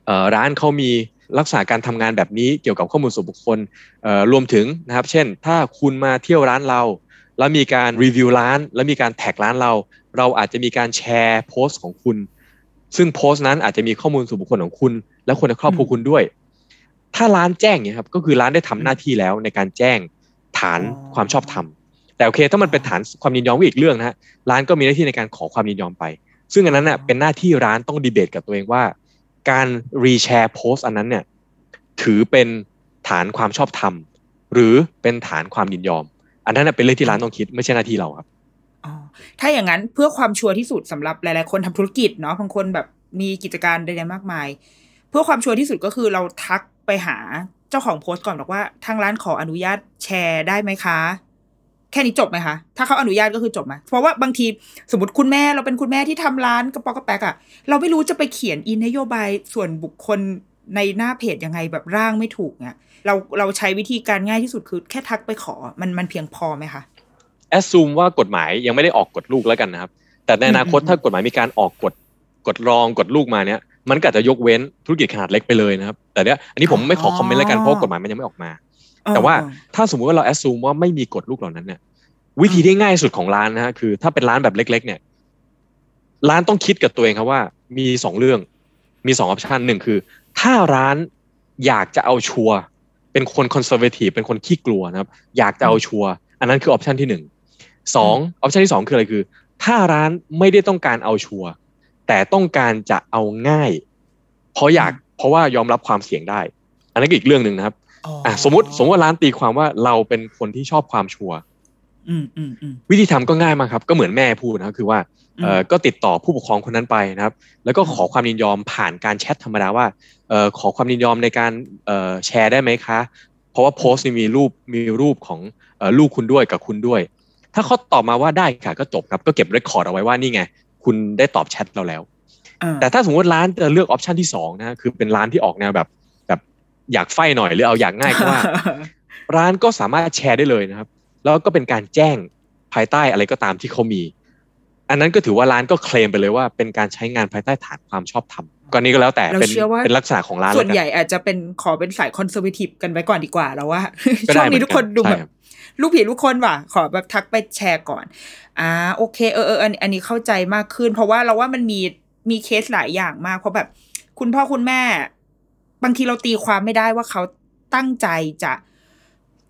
เอ่อร้านเขามีลักษณะการทำงานแบบนี้เกี่ยวกับข้อมูลส่วนบุคคลเอ่อรวมถึงนะครับ เช่น ถ้าคุณมาเที่ยวร้านเรา แล้วมีการรีวิวร้าน แล้วมีการแท็กร้านเรา เราอาจจะมีการแชร์โพสต์ของคุณ ซึ่งโพสต์นั้นอาจจะมีข้อมูลส่วนบุคคลของคุณ และคนในครอบครัวคุณด้วย ถ้าร้านแจ้งเนี่ยครับก็คือร้านได้ทำหน้าที่แล้วในการแจ้งฐานความชอบธรรมแต่โอเค ถ้ามันเป็นฐานความยินยอมก็อีกเรื่องนะฮะร้านก็มีหน้าที่ในการขอความยินยอมไป ซึ่งอันนั้นน่ะเป็นหน้าที่ร้านต้องดีเบตกับตัวเองว่า การรีแชร์โพสต์อันนั้นเนี่ยถือเป็นฐานความชอบธรรมหรือเป็นฐานความยินยอม อันนั้นนะเป็นเรื่องที่ร้านต้องคิดไม่ใช่หน้าที่เราครับอ๋อถ้าอย่างนั้นเพื่อความชัวร์ที่สุดสำหรับหลายๆ คนทำธุรกิจเนาะบางคนแบบมีกิจการใดๆมากมาย เพื่อความชัวร์ที่สุดก็คือเราทัก ไปหาเจ้าของโพสต์ก่อนบอกว่าทางร้านขออนุญาตแชร์ได้ไหมคะ แค่นี้จบไหมคะ ถ้าเขาอนุญาตก็คือจบไหมเพราะว่าบางทีสมมติคุณแม่เราเป็นคุณแม่ที่ทำร้านกระป๋อกกระแปกอะเราไม่รู้จะไปเขียนอินนโยบายส่วนบุคคลในหน้าเพจยังไงแบบร่างไม่ถูกเนี่ยเราเราใช้วิธีการง่ายที่สุดคือแค่ทักไปขอมันมันเพียงพอไหมคะแอดซูมว่ากฎหมายยังไม่ได้ออกกฎลูกแล้วกันนะครับ แต่ในอนาคตถ้ากฎหมายมีการออกกฎกฎรองกฎลูกมาเนี้ย มันก็อาจจะยกเว้นธุรกิจขนาดเล็กไปเลยนะครับ แต่เนี้ยอันนี้ผมไม่ขอคอมเมนต์แล้วกันเพราะว่ากฎหมายมันยังไม่ออกมา แต่ว่าถ้าสมมุติว่าเรา assume ว่าไม่มีกฎลูกเหล่านั้นเนี่ยวิธีที่ง่ายสุดของร้านนะฮะคือ ถ้าเป็นร้านแบบเล็ก ๆ เนี่ยร้านต้องคิดกับตัวเองครับว่า มีสองเรื่อง มีสอง option หนึ่งคือ ถ้าร้านอยากจะเอาชัวร์เป็นคน conservative เป็นคนขี้กลัวนะครับ อยากจะเอาชัวร์อันนั้นคือ option ที่หนึ่งสอง option ที่สองคืออะไรคือ ถ้าร้านไม่ได้ต้องการเอาชัวร์ แต่ต้องการจะเอาง่าย เพราะอยากเพราะว่ายอมรับความเสี่ยงได้ อันนั้นก็อีกเรื่องหนึ่งนะครับอะสมมติสมมติว่าร้านตีความว่าเราเป็นคนที่ชอบความชัวร์อืมอืมอืมวิธีทำก็ง่ายมากครับ ก็เหมือนแม่พูดนะครับคือว่าเอ่ออืมก็ติดต่อผู้ปกครองคนนั้นไปนะครับ แล้วก็ขอความยินยอมผ่านการแชทธรรมดาว่าเอ่อขอความยินยอมในการเอ่อแชร์ได้ไหมคะ เพราะว่าโพสต์นี่มีรูปมีรูปของเอ่อลูกคุณด้วยกับคุณด้วย ถ้าเขาตอบมาว่าได้ค่ะก็จบครับก็เก็บเรคคอร์ดเอาไว้ว่านี่ไง คุณได้ตอบแชทเราแล้วอ่าแต่ถ้าสมมติร้านจะเลือกออปชันที่สองนะคือเป็นร้านที่ออกแนวแบบ แบบอยากไฟหน่อยหรือเอาอยากง่ายก็ว่า ร้านก็สามารถแชร์ได้เลยนะครับ แล้วก็เป็นการแจ้งภายใต้อะไรก็ตามที่เขามี อันนั้นก็ถือว่าร้านก็เคลมไปเลยว่าเป็นการใช้งานภายใต้ฐานความชอบธรรมก็นี้ก็แล้วแต่เราเป็นเชื่อว่าเป็นลักษณะของร้านส่วนแล้วกันใหญ่อาจจะเป็นขอเป็นสายคอนเซอร์ t ทีฟกันไว้ก่อนดีกว่าแล้วว่าก็ช่ได้วงนี้ทุกคนดูเหมืแบอนกันบ ลูกผีลูกคนว่ะ ขอแบบทักไปแชร์ก่อน อ่าโอเคเออเอออันอันนี้เข้าใจมากขึ้น เพราะว่าเราว่ามันมีมีเคสหลายอย่างมาก เพราะแบบ คุณพ่อคุณแม่ บางทีเราตีความไม่ได้ว่าเขาตั้งใจจะ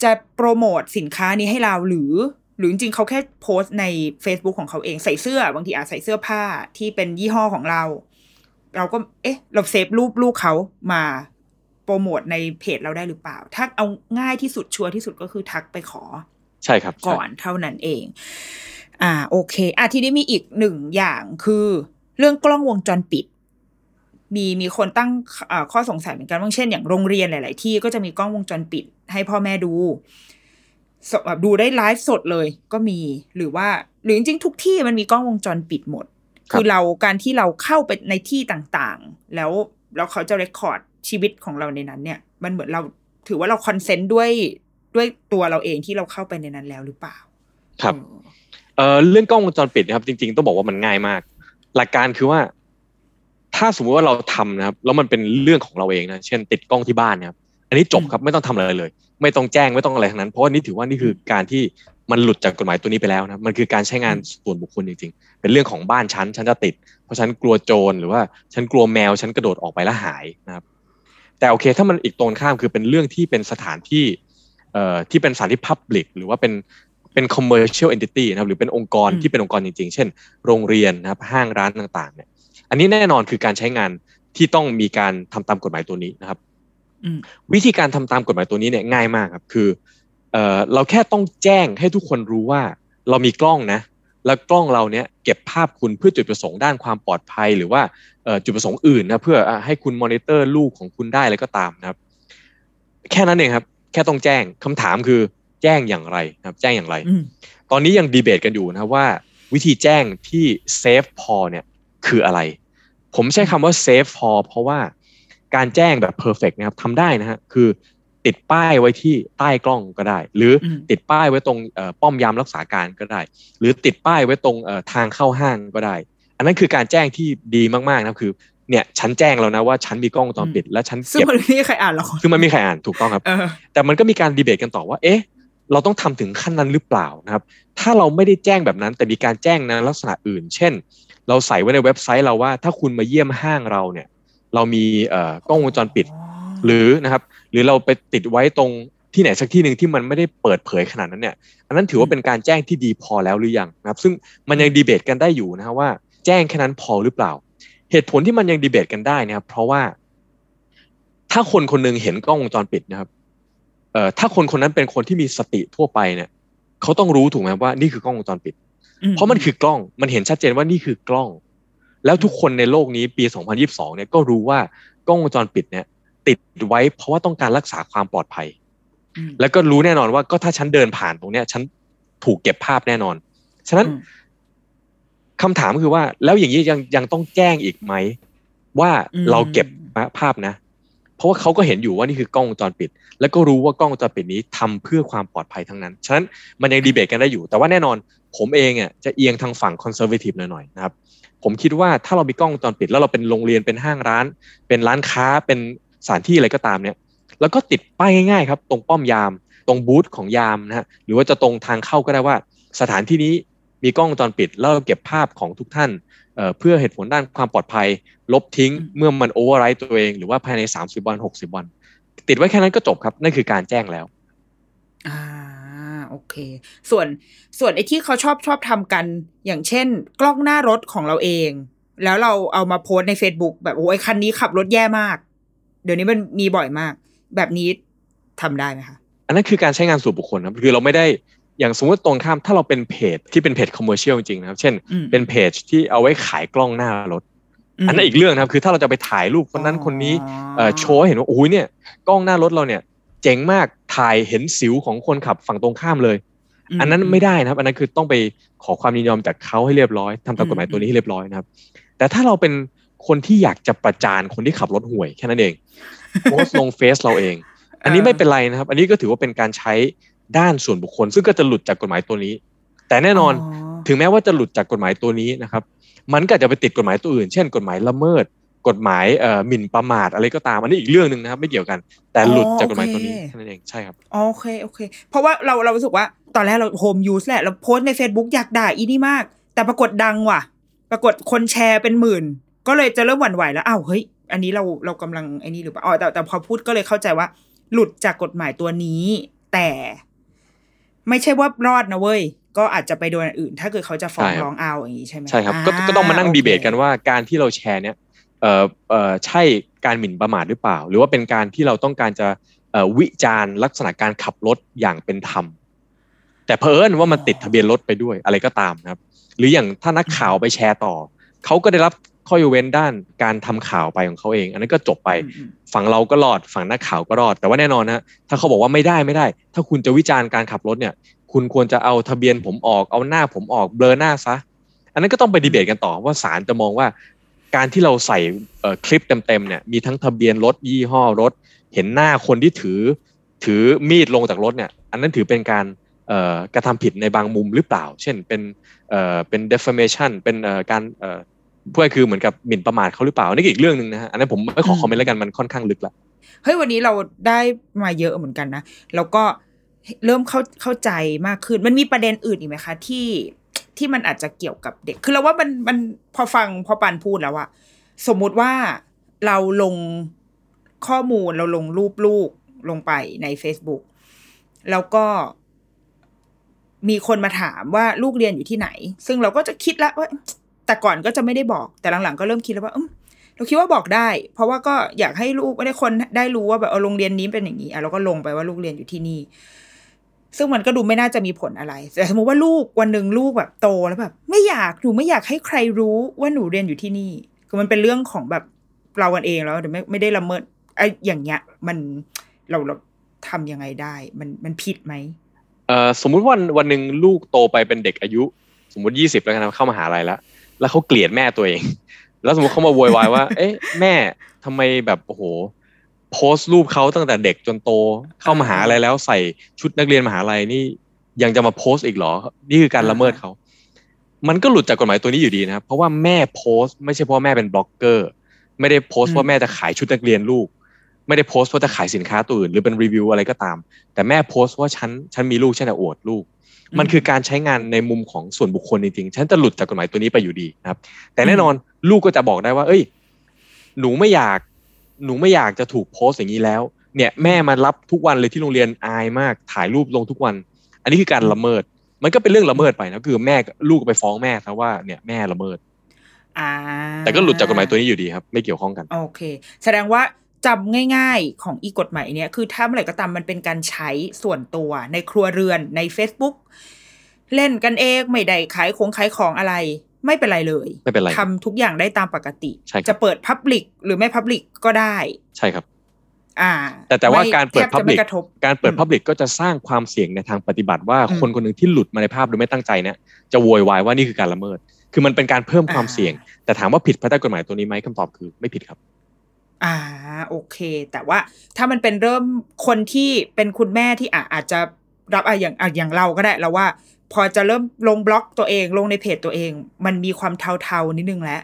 จะโปรโมทสินค้านี้ให้เราหรือ หรือจริงๆเขาแค่โพสต์ใน Facebook ของเขาเองใส่เสื้อบางทีอาจใส่เสื้อผ้าที่เป็นยี่ห้อของเรา เราก็ เอ๊ะ เราเซฟรูปลูกเขามา โปรโมทในเพจเราได้หรือเปล่า ถ้าเอาง่ายที่สุดชัวร์ที่สุดก็คือทักไปขอ ใช่ครับใช่ก่อนเท่านั้นเอง อ่า โอเค อะทีนี้มีอีกหนึ่งอย่างคือ เรื่องกล้องวงจรปิด มีมีคนตั้งอ่าข้อสงสัยเหมือนกันว่าเช่นอย่างโรงเรียนหลาย ๆ ที่ก็จะมีกล้องวงจรปิด ให้พ่อแม่ดูสแบบดูได้ไลฟ์สดเลยก็มีหรือว่าหรือจริงๆทุกที่มันมีกล้องวงจรปิดหมด คือเราการที่เราเข้าไปในที่ต่างๆ แล้วแล้วเขาจะ record ชีวิตของเราในนั้นเนี่ย มันเหมือนเราถือว่าเรา consent ด้วยด้วยตัวเราเองที่เราเข้าไปในนั้นแล้วหรือเปล่า ครับเออเอ่อเรื่องกล้องวงจรปิดนะครับ จริง ๆ ต้องบอกว่ามันง่ายมาก หลักการคือว่า ถ้าสมมุติว่าเราทำนะครับ แล้วมันเป็นเรื่องของเราเองนะเช่น ติดกล้องที่บ้านนะครับอันนี้จบครับไม่ต้องทำอะไรเลย ไม่ต้องแจ้งไม่ต้องอะไรทั้งนั้น เพราะว่านี่ถือว่านี่คือการที่มันหลุดจากกฎหมายตัวนี้ไปแล้วนะครับมันคือการใช้งานส่วนบุคคลจริงๆ เป็นเรื่องของบ้านฉันฉันจะติด เพราะฉันกลัวโจรหรือว่าฉันกลัวแมวฉันกระโดดออกไปแล้วหายนะครับ แต่โอเค ถ้ามันอีกตรงข้ามคือเป็นเรื่องที่เป็นสถานที่เอ่อที่เป็นสถานที่ Public หรือว่าเป็นเป็น commercial entity นะครับหรือเป็นองค์กรอืมที่เป็นองค์กรจริง ๆ เช่น โรงเรียนนะครับห้างร้านต่างๆเนี่ยอันนี้แน่นอนคือการใช้งานที่ต้องมีการทำตามกฎหมายตัวนี้นะครับอืมวิธีการทำตามกฎหมายตัวนี้เนี่ยง่ายมากครับคือเอ่อเราแค่ต้องแจ้งให้ทุกคนรู้ว่า เรามีกล้องนะ แล้วกล้องเราเนี่ยเก็บภาพคุณเพื่อจุดประสงค์ด้านความปลอดภัย หรือว่าเอ่อจุดประสงค์อื่นนะเพื่ออะให้คุณมอนิเตอร์ลูกของคุณได้อะไรก็ตามนะครับ แค่นั้นเองครับ แค่ต้องแจ้งคำถามคือแจ้งอย่างไรนะครับ แจ้งอย่างไรอืมตอนนี้ยังดีเบตกันอยู่นะครับว่า วิธีแจ้งที่ safe พอเนี่ยคืออะไร ผมใช้คำว่า safe พอเพราะว่าการแจ้งแบบ perfect นะครับทำได้นะฮะคือ ติดป้ายไว้ที่ใต้กล้องก็ได้ หรืออมติดป้ายไว้ตรงเอ่อป้อมยามรักษาการก็ได้ หรือติดป้ายไว้ตรงเอ่อทางเข้าห้างก็ได้ อันนั้นคือการแจ้งที่ดีมากๆนะครับคือเนี่ยฉันแจ้งแล้วนะว่าฉันมีกล้องวงจรปิด และฉันซึ่งเก็บมันไม่มีใครอ่านหรอกคือมันมีใครอ่านถูกต้องครับเออแต่มันก็มีการดีเบตกันต่อว่า เอ๊ะ เราต้องทำถึงขั้นนั้นหรือเปล่านะครับ ถ้าเราไม่ได้แจ้งแบบนั้น แต่มีการแจ้งในลักษณะอื่น เช่น เราใส่ไว้ในเว็บไซต์เราว่าถ้าคุณมาเยี่ยมห้างเราเนี่ย เรามีเอ่อกล้องวงจรปิด หรือนะครับ หรือเราไปติดไว้ตรงที่ไหนสักที่หนึ่งที่มันไม่ได้เปิดเผยขนาดนั้นเนี่ย อันนั้นถือว่าเป็นการแจ้งที่ดีพอแล้วหรือยังนะครับ ซึ่งมันยังดีเบตกันได้อยู่นะครับว่า แจ้งแค่นั้นพอหรือเปล่า เหตุผลที่มันยังดีเบตกันได้นะครับ เพราะว่า ถ้าคนคนหนึงเห็นกล้องวงจรปิดนะครับ เอ่อถ้าคนคนนั้นเป็นคนที่มีสติทั่วไปเนี่ยเขาต้องรู้ถูกไหมว่านี่คือกล้องวงจรปิด เพราะมันคือกล้องมันเห็นชัดเจนว่านี่คือกล้อง แล้วทุกคนในโลกนี้ปี 2022 เนี่ยก็รู้ว่ากล้องวงจรปิดเนี่ย ติดไว้ เพราะว่าต้องการรักษาความปลอดภัยอืมแล้วก็รู้แน่นอนว่าก็ถ้าฉันเดินผ่านตรงเนี้ย ฉันถูกเก็บภาพแน่นอน ฉะนั้นอืมคำถามคือว่า แล้วอย่างนี้ยังยังต้องแจ้งอีกไหม ว่าอืมเราเก็บภาพนะ เพราะว่าเขาก็เห็นอยู่ว่านี่คือกล้องวงจรปิด แล้วก็รู้ว่ากล้องวงจรปิดนี้ทำเพื่อความปลอดภัยทั้งนั้น ฉะนั้นมันยังดีเบตกันได้อยู่ แต่ว่าแน่นอน ผมเองอะจะเอียงทางฝั่ง conservative หน่อยๆนะครับผมคิดว่าถ้าเรามีกล้องวงจรปิด แล้วเราเป็นโรงเรียนเป็นห้างร้าน เป็นร้านค้าเป็น สถานที่อะไรก็ตามเนี่ยแล้วก็ติดป้ายง่ายๆครับตรงป้อมยาม ตรงบูธของยามนะฮะหรือว่าจะตรงทางเข้าก็ได้ว่า สถานที่นี้มีกล้องวงจรปิดแล้วเราเก็บภาพของทุกท่านเอ่อเพื่อเหตุผลด้านความปลอดภัย ลบทิ้งอืมเมื่อมัน overwrite ตัวเองหรือว่าภายใน 30 วัน 60 วัน ติดไว้แค่นั้นก็จบครับ นั่นคือการแจ้งแล้ว อ่าโอเค ส่วนส่วนไอ้ที่เขาชอบชอบทำกัน อย่างเช่น กล้องหน้ารถของเราเอง แล้วเราเอามาโพสต์ใน Facebook แบบโอ้ยคันนี้ขับรถแย่มาก เดี๋ยวนี้มันมีบ่อยมาก แบบนี้ทำได้ไหมคะ อันนั้นคือการใช้งานส่วนบุคคลนะครับคือเราไม่ได้อย่างสมมติตรงข้ามถ้าเราเป็นเพจที่เป็นเพจ commercial จริงๆนะครับ เช่นอืมเป็นเพจที่เอาไว้ขายกล้องหน้ารถ อันนั้นอีกเรื่องนะครับ คือถ้าเราจะไปถ่ายรูปคนนั้นคนนี้เอ่อโชว์ให้เห็นว่าโอ้ยเนี่ยกล้องหน้ารถเราเนี่ย เจ๋งมากถ่ายเห็นสิวของคนขับฝั่งตรงข้ามเลยมอันนั้นไม่ได้นะครับ อันนั้นคือต้องไปขอความยินยอมจากเขาให้เรียบร้อยทำตามกฎหมายตัวนี้ให้เรียบร้อยนะครับ แต่ถ้าเราเป็น คนที่อยากจะประจานคนที่ขับรถห่วยแค่นั้นเองโพสต์ลงเฟซเราเอง อันนี้ไม่เป็นไรนะครับ อันนี้ก็ถือว่าเป็นการใช้ด้านส่วนบุคคล ซึ่งก็จะหลุดจากกฎหมายตัวนี้ แต่แน่นอนถึงแม้ว่าจะหลุดจากกฎหมายตัวนี้นะครับ มันก็อาจจะไปติดกฎหมายตัวอื่น เช่น กฎหมายละเมิด กฎหมายเอ่อหมิ่นประมาทอะไรก็ตาม อันนี้อีกเรื่องหนึ่งนะครับ ไม่เกี่ยวกัน แต่หลุดจากกฎหมายตัวนี้แค่นั้นเองใช่ครับโอเคโอเค เพราะว่าเราเรารู้สึกว่าตอนแรกเราโฮมยูสแหละเราโพสต์ใน Facebook อยากด่าอีนี่มาก แต่ปรากฏดังว่ะ ปรากฏคนแชร์เป็นหมื่น ก็เลยจะเริ่มหวั่นไหวแล้วอ้าวเฮ้ยอันนี้เราเรากำลังไอ้นี่หรือเปล่าอ๋อแต่แต่พอพูดก็เลยเข้าใจว่า หลุดจากกฎหมายตัวนี้ แต่ ไม่ใช่ว่ารอดนะเว้ย ก็อาจจะไปโดนอันอื่น ถ้าเกิดเขาจะฟ้องใช่ครับร้องเอาอย่างนี้ใช่ไหมใช่ครับก็าก็ต้องมานั่งโคดีเบตกันว่าการที่เราแชร์เนี่ยเอ่อเอ่อใช่การหมิ่นประมาทหรือเปล่า หรือว่าเป็นการที่เราต้องการจะเอ่อวิจารณ์ลักษณะการขับรถอย่างเป็นธรรม แต่เพอเอิญว่ามันติดทะเบียนรถไปด้วยอะไรก็ตามนะครับ หรืออย่างถ้านักข่าวไปแชร์ต่อเขาก็ได้รับ ข้อยกเว้นด้านการทำข่าวไปของเขาเอง อันนั้นก็จบไปอืมอืมฝั่งเราก็รอดฝั่งนักข่าวก็รอด แต่ว่าแน่นอนนะถ้าเขาบอกว่าไม่ได้ไม่ได้ ถ้าคุณจะวิจารณ์การขับรถเนี่ย คุณควรจะเอาทะเบียนผมออกเอาหน้าผมออกเบลอหน้าซะ อันนั้นก็ต้องไปดีเบตกันต่อว่าศาลจะมองว่าการที่เราใส่เอ่อคลิปเต็มๆเนี่ยมีทั้งทะเบียนรถยี่ห้อรถ เห็นหน้าคนที่ถือ ถือมีดลงจากรถเนี่ย อันนั้นถือเป็นการเอ่อกระทำผิดในบางมุมหรือเปล่า เช่นเป็นเอ่อเป็น defamation เป็นเอ่อการเอ่อ พูดง่ายๆคือเหมือนกับหมิ่นประมาทเขาหรือเปล่าอันนี่ก็อีกเรื่องหนึ่งนะฮะอันนั้นผมไม่ขอคอมเมนต์แล้วกันมันค่อนข้างลึกละเฮ้ยวันนี้เราได้มาเยอะเหมือนกันนะแล้วก็เริ่มเข้าเข้าใจมากขึ้นมันมีประเด็นอื่นอีกไหมคะ ที่ที่มันอาจจะเกี่ยวกับเด็ก คือเราว่ามันมันพอฟังพอปันพูดแล้วอะสมมุติว่าเราลงข้อมูลเราลงรูปลูกลงไปใน Facebook แล้วก็มีคนมาถามว่าลูกเรียนอยู่ที่ไหน ซึ่งเราก็จะคิดแล้วว่า แต่ก่อนก็จะไม่ได้บอกแต่หลังๆก็เริ่มคิดแล้วว่าอืมเราคิดว่าบอกได้ เพราะว่าก็อยากให้ลูกไม่ได้คนได้รู้ว่าแบบเออโรงเรียนนี้เป็นอย่างนี้อะเราก็ลงไปว่าลูกเรียนอยู่ที่นี่ ซึ่งมันก็ดูไม่น่าจะมีผลอะไร แต่สมมติว่าลูกวันหนึ่งลูกแบบโตแล้วแบบ ไม่อยากหนูไม่อยากให้ใครรู้ว่าหนูเรียนอยู่ที่นี่คือมันเป็นเรื่องของแบบเรากันเองแล้วเดี๋ยวไม่ไม่ได้ละเมิดไอ้อย่างเงี้ย มันเราเราทำยังไงได้ มันมันผิดไหมเอ่อสมมุติวันวันหนึ่งลูกโตไปเป็นเด็กอายุ สมมติยี่สิบแล้วกันเข้ามหาลัยแล้ว แล้วเขาเกลียดแม่ตัวเอง แล้วสมมติเขามาโวยวายว่า เอ๊ะแม่ทำไมแบบโอ้โหโพสต์รูปเขาตั้งแต่เด็กจนโตเข้ามหาลัยแล้วใส่ชุดนักเรียนมหาลัยนี่ยังจะมาโพสต์อีกเหรอ นี่คือการละเมิดเขา มันก็หลุดจากกฎหมายตัวนี้อยู่ดีนะครับ เพราะว่าแม่โพสต์ไม่ใช่เพราะแม่เป็นบล็อกเกอร์ ไม่ได้โพสต์เพราะแม่จะขายชุดนักเรียนลูก ไม่ได้โพสต์เพราะจะขายสินค้าตัวอื่น หรือเป็นรีวิวอะไรก็ตาม แต่แม่โพสต์ว่าฉันฉันมีลูกฉันจะอวดลูก มันคือการใช้งานในมุมของส่วนบุคคลจริงๆฉันจะหลุดจากกฎหมายตัวนี้ไปอยู่ดีนะครับ แต่แน่นอนลูกก็จะบอกได้ว่า เอ้ย หนูไม่อยาก หนูไม่อยากจะถูกโพสต์อย่างนี้แล้ว เนี่ยแม่มารับทุกวันเลยที่โรงเรียนอายมากถ่ายรูปลงทุกวัน อันนี้คือการละเมิด มันก็เป็นเรื่องละเมิดไปนะคือแม่ลูกไปฟ้องแม่ซะว่าเนี่ยแม่ละเมิดอ่าแต่ก็หลุดจากกฎหมายตัวนี้อยู่ดีครับ ไม่เกี่ยวข้องกัน โอเค แสดงว่า จำง่ายๆของอีกฎหมายเนี้ยคือถ้าเมื่อไหร่ก็ตามมันเป็นการใช้ส่วนตัวในครัวเรือนใน Facebook เล่นกันเองไม่ได้ขายของขายของอะไร ไม่เป็นไรเลยไม่เป็นไรทำทุกอย่างได้ตามปกติใช่ครับจะเปิดพับลิกหรือไม่พับลิกก็ได้ ใช่ครับ อ่า แต่แต่ว่าไม่การเปิดแทบจะไม่ Public กระทบการเปิดอืมพับลิกก็จะสร้างความเสี่ยงในทางปฏิบัติว่าอืมคนคนหนึ่งที่หลุดมาในภาพโดยไม่ตั้งใจเนี่ยจะโวยวายว่านี่คือการละเมิด คือมันเป็นการเพิ่มความอ่าเสี่ยง แต่ถามว่าผิดภายใต้กฎหมายตัวนี้ไหมคำตอบคือไม่ผิดครับ อ่าโอเค แต่ว่าถ้ามันเป็นเริ่มคนที่เป็นคุณแม่ที่อะอาจจะรับอะอย่างอะอย่างเราก็ได้แล้วว่า พอจะเริ่มลงบล็อกตัวเองลงในเพจตัวเอง มันมีความเทาๆนิดนึงแล้ว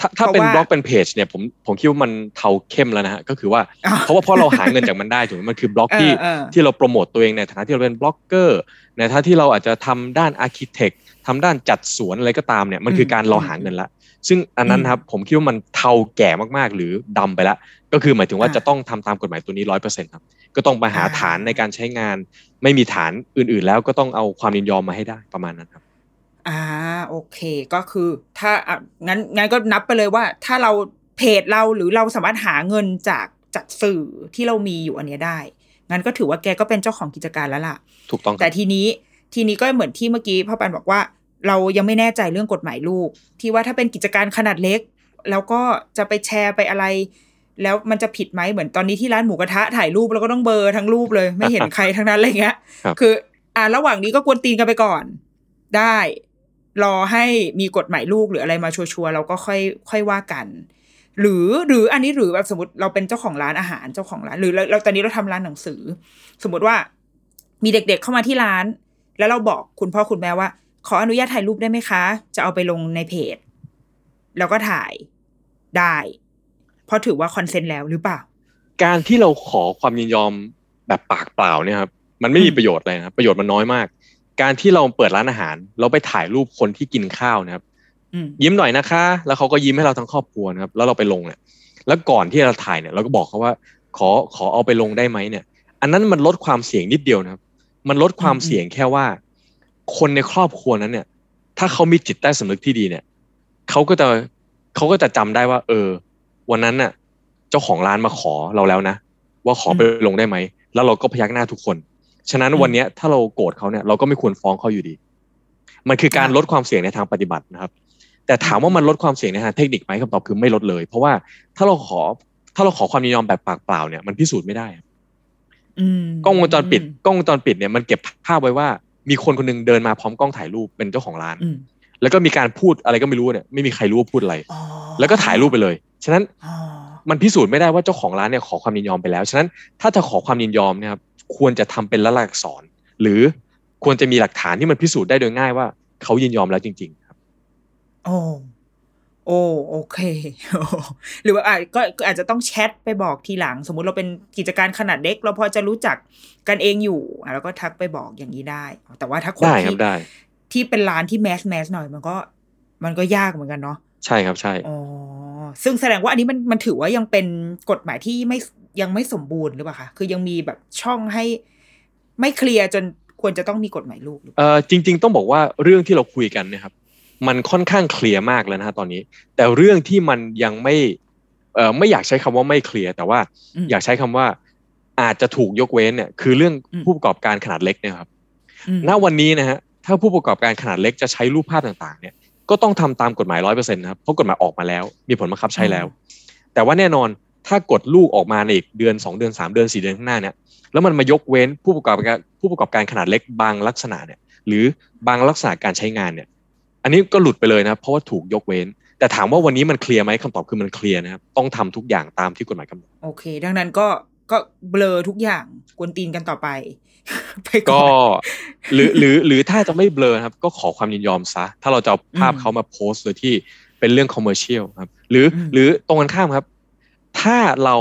ถ้าถ้าเพราะเป็นว่าบล็อกเป็นเพจเนี่ยผมผมคิดว่ามันเทาเข้มแล้วนะฮะก็คือว่าอ่าเพราะว่าเพราะเราหาเงินจากมันได้ถูกไหมมันคือบล็อกเออที่เออที่เราโปรโมตตัวเองในฐานะที่เราเป็นบล็อกเกอร์ในฐานะที่เราอาจจะทำด้านอาร์เคเต็กทำด้านจัดสวนอะไรก็ตามเนี่ยมันคือการเราหาเงินละ ซึ่งอันนั้นนะครับผมคิดว่ามันเทาแก่มากๆ หรือดำไปแล้วก็คือหมายถึงว่าอ่าจะต้องทำตามกฎหมายตัวนี้ร้อยเปอร์เซ็นต์ครับก็ต้องมาหาอ่าฐานในการใช้งาน ไม่มีฐานอื่นๆ แล้วก็ต้องเอาความยินยอมมาให้ได้ประมาณนั้นครับ อ่าโอเคก็คือ ถ้าอะงั้นงั้นก็นับไปเลยว่า ถ้าเราเพจเราหรือเราสามารถหาเงินจากจากสื่อที่เรามีอยู่อันเนี้ยได้ งั้นก็ถือว่าแกก็เป็นเจ้าของกิจการแล้วล่ะ ถูกต้องคแต่รับทีนี้ทีนี้ก็เหมือนที่เมื่อกี้พ่อปันบอกว่า เรายังไม่แน่ใจเรื่องกฎหมายลูก ที่ว่าถ้าเป็นกิจการขนาดเล็ก แล้วก็จะไปแชร์ไปอะไร แล้วมันจะผิดไหมเหมือนตอนนี้ที่ร้านหมูกระทะถ่ายรูปแล้วก็ต้องเบลอร์ทั้งรูปเลย ไม่เห็นใครทั้งนั้นอะไรเงี้ยครับคือ อ่าระหว่างนี้ก็กวนตีนกันไปก่อน ได้ รอให้มีกฎหมายลูกหรืออะไรมาชัวร์ๆเราก็ค่อยค่อยว่ากัน หรือหรืออันนี้หรือแบบสมมติเราเป็นเจ้าของร้านอาหารเจ้าของร้าน หรือเราตอนนี้เราทำร้านหนังสือ สมมติว่ามีเด็กๆเข้ามาที่ร้าน แล้วเราบอกคุณพ่อคุณแม่ว่า ขออนุญาตถ่ายรูปได้ไหมคะ จะเอาไปลงในเพจ แล้วก็ถ่ายได้ เพราะถือว่า consent แล้วหรือเปล่า การที่เราขอความยินยอมแบบปากเปล่าเนี่ยครับมันไม่มีประโยชน์เลยนะครับประโยชน์มันน้อยมาก การที่เราเปิดร้านอาหาร เราไปถ่ายรูปคนที่กินข้าวนะครับอืมยิ้มหน่อยนะคะ แล้วเขาก็ยิ้มให้เราทั้งครอบครัวนะครับ แล้วเราไปลงเนี่ยแล้วก่อนที่เราถ่ายเนี่ย เราก็บอกเขาว่า ขอขอเอาไปลงได้ไหมเนี่ย อันนั้นมันลดความเสี่ยงนิดเดียวนะครับ มันลดความเสี่ยงแค่ว่า คนในครอบครัวนั้นเนี่ย ถ้าเขามีจิตใต้สำนึกที่ดีเนี่ยเขาก็จะเขาก็จะจำได้ว่า เออ วันนั้นน่ะ เจ้าของร้านมาขอเราแล้วนะว่าขอไปลงได้ไหมแล้วเราก็พยักหน้าทุกคน ฉะนั้นอืมวันเนี้ยถ้าเราโกรธเขาเนี่ยเราก็ไม่ควรฟ้องเขาอยู่ดี มันคือการค่ะลดความเสี่ยงในทางปฏิบัตินะครับ แต่ถามว่ามันลดความเสี่ยงในทางเทคนิคไหมคำตอบคือไม่ลดเลย เพราะว่าถ้าเราขอถ้าเราขอความยินยอมแบบปากเปล่าเนี่ยมันพิสูจน์ไม่ได้อืมกล้องวงจรปิดกล้องวงจรปิดเนี่ยมันเก็บภาพไว้ว่า มีคนคนหนึงเดินมาพร้อมกล้องถ่ายรูปเป็นเจ้าของร้านอืมแล้วก็มีการพูดอะไรก็ไม่รู้เนี่ยไม่มีใครรู้ว่าพูดอะไรอ๋อแล้วก็ถ่ายรูปไปเลย ฉะนั้นอ๋อมันพิสูจน์ไม่ได้ว่าเจ้าของร้านเนี่ยขอความยินยอมไปแล้ว ฉะนั้นถ้าจะขอความยินยอมเนะครับ ควรจะทำเป็นละลายอักษรหรือควรจะมีหลักฐานที่มันพิสูจน์ได้โดยง่ายว่าเขายินยอมแล้วจริง ๆ ครับโอ้โอ้โอเคโอ้หรือว่าอาจก็ก็อาจจะต้องแชทไปบอกทีหลัง สมมุติเราเป็นกิจการขนาดเล็ก เราพอจะรู้จักกันเองอยู่อะแล้วก็ทักไปบอกอย่างนี้ได้ แต่ว่าถ้าคนได้ครัที่บได้ที่เป็นร้านที่แมสแมสหน่อยมันก็ มันก็ยากเหมือนกันเนาะใช่ครับใช่อ๋อซึ่งแสดงว่าอันนี้มันมันถือว่ายังเป็นกฎหมายที่ไม่ ยังไม่สมบูรณ์หรือเปล่าคะคือยังมีแบบช่องให้ไม่เคลียร์จนควรจะต้องมีกฎหมายลูกหรือเปล่าเอ่อจริง ๆ ต้องบอกว่าเรื่องที่เราคุยกันเนะครับมันค่อนข้างเคลียร์มากแล้วนะฮะตอนนี้ แต่เรื่องที่มันยังไม่เอ่อไม่อยากใช้คำว่าไม่เคลียร์แต่ว่าอืมอยากใช้คำว่าอาจจะถูกยกเว้นเนี่ยคือเรื่องอืมผู้ประกอบการขนาดเล็กเนี่ยครับอืมณวันนี้นะฮะถ้าผู้ประกอบการขนาดเล็กจะใช้รูปภาพต่างๆ เนี่ยก็ต้องทำตามกฎหมายร้อยเปอร์เซ็นต์นะครับเพราะกฎหมายออกมาแล้ว มีผลบังคับใช้แล้ว แต่ว่าแน่นอน ถ้ากดลูกออกมาในอีกเดือนสองเดือนสามเดือนสี่เดือนข้างหน้าเนี่ยแล้วมันมายกเว้นผู้ประกอบการผู้ประกอบการขนาดเล็กบางลักษณะเนี่ยหรือบางลักษณะการใช้งานเนี่ยอันนี้ก็หลุดไปเลยนะครับเพราะว่าถูกยกเว้น แต่ถามว่าวันนี้มันเคลียร์ไหมคำตอบคือมันเคลียร์นะครับต้องทำทุกอย่างตามที่กฎหมายกำหนดโอเค ดังนั้นก็ก็เบลอทุกอย่างกวนตีนกันต่อไปไปก่ก็อนหรือหรือหรือถ้าจะไม่เบลอนะครับ ก็ขอความยินยอมซะ ถ้าเราจะเอาภาพอืมเขามาโพสต์โดยที่เป็นเรื่องคอมเมอร์เชียลครับ หรืออมหรือตรงกันข้ามครับ ถ้าเรา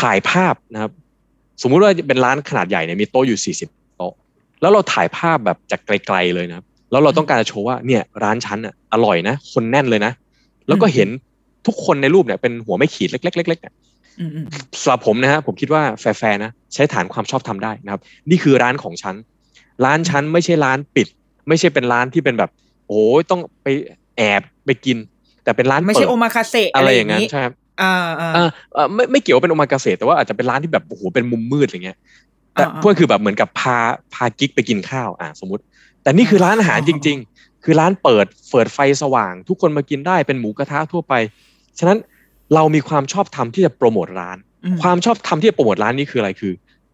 ถ่ายภาพนะครับ สมมุติว่าเป็นร้านขนาดใหญ่เนี่ยมีโต๊ะอยู่ 40 โต๊ะ แล้วเราถ่ายภาพแบบจากไกลๆเลยนะครับ แล้วเราต้องการจะโชว์ว่าเนี่ยร้านฉันอะอร่อยนะ คนแน่นเลยนะ แล้วก็เห็นทุกคนในรูปเนี่ยเป็นหัวไม่ขีดเล็กๆๆๆเนี่ยอืมอืมสำหรับผมนะฮะผมคิดว่าแฟร์ๆนะใช้ฐานความชอบทำได้นะครับ นี่คือร้านของฉันร้านฉันไม่ใช่ร้านปิด ไม่ใช่เป็นร้านที่เป็นแบบ โอ้ยต้องไปแอบไปกิน แต่เป็นร้านไม่ใช่เปิดโอมาคาเซอะไรอย่างนั้นั้นใช่ครับ อ่าอ่าอ่าเอ่อไม่ไม่เกี่ยวว่าเป็นโอมากาเสะแต่ว่าอาจจะเป็นร้านที่แบบโอ้โหเป็นมุมมืดอะไรเงี้ยแต่อ่าๆพวกคือแบบเหมือนกับพาพากิ๊กไปกินข้าวอ่าสมมติ แต่นี่คือร้านอาหารอ๋อจริง ๆ คือร้านเปิดเปิดไฟสว่าง ทุกคนมากินได้เป็นหมูกระทะทั่วไป ฉะนั้นเรามีความชอบธรรมที่จะโปรโมทร้านอืมความชอบธรรมที่จะโปรโมทร้านนี้คืออะไรคือ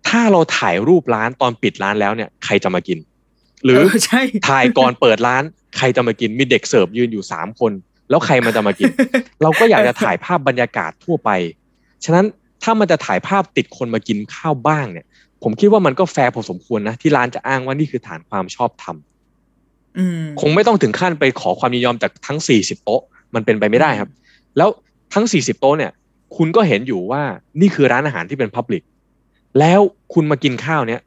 ถ้าเราถ่ายรูปร้านตอนปิดร้านแล้วเนี่ยใครจะมากิน หรือเใช่ถ่ายก่อนเปิดร้านใครจะมากินมีเด็กเสิร์ฟยืนอยู่สามคน แล้วใครมันจะมากิน เราก็อยากจะถ่ายภาพบรรยากาศทั่วไป ฉะนั้นถ้ามันจะถ่ายภาพติดคนมากินข้าวบ้างเนี่ย ผมคิดว่ามันก็แฟร์พอสมควรนะ ที่ร้านจะอ้างว่านี่คือฐานความชอบธรรมอืมคงไม่ต้องถึงขั้นไปขอความยินยอมจากทั้ง40โต๊ะมันเป็นไปไม่ได้ครับ แล้วทั้ง40โต๊ะเนี่ย คุณก็เห็นอยู่ว่านี่คือร้านอาหารที่เป็นพับลิกแล้วคุณมากินข้าวเนี่ย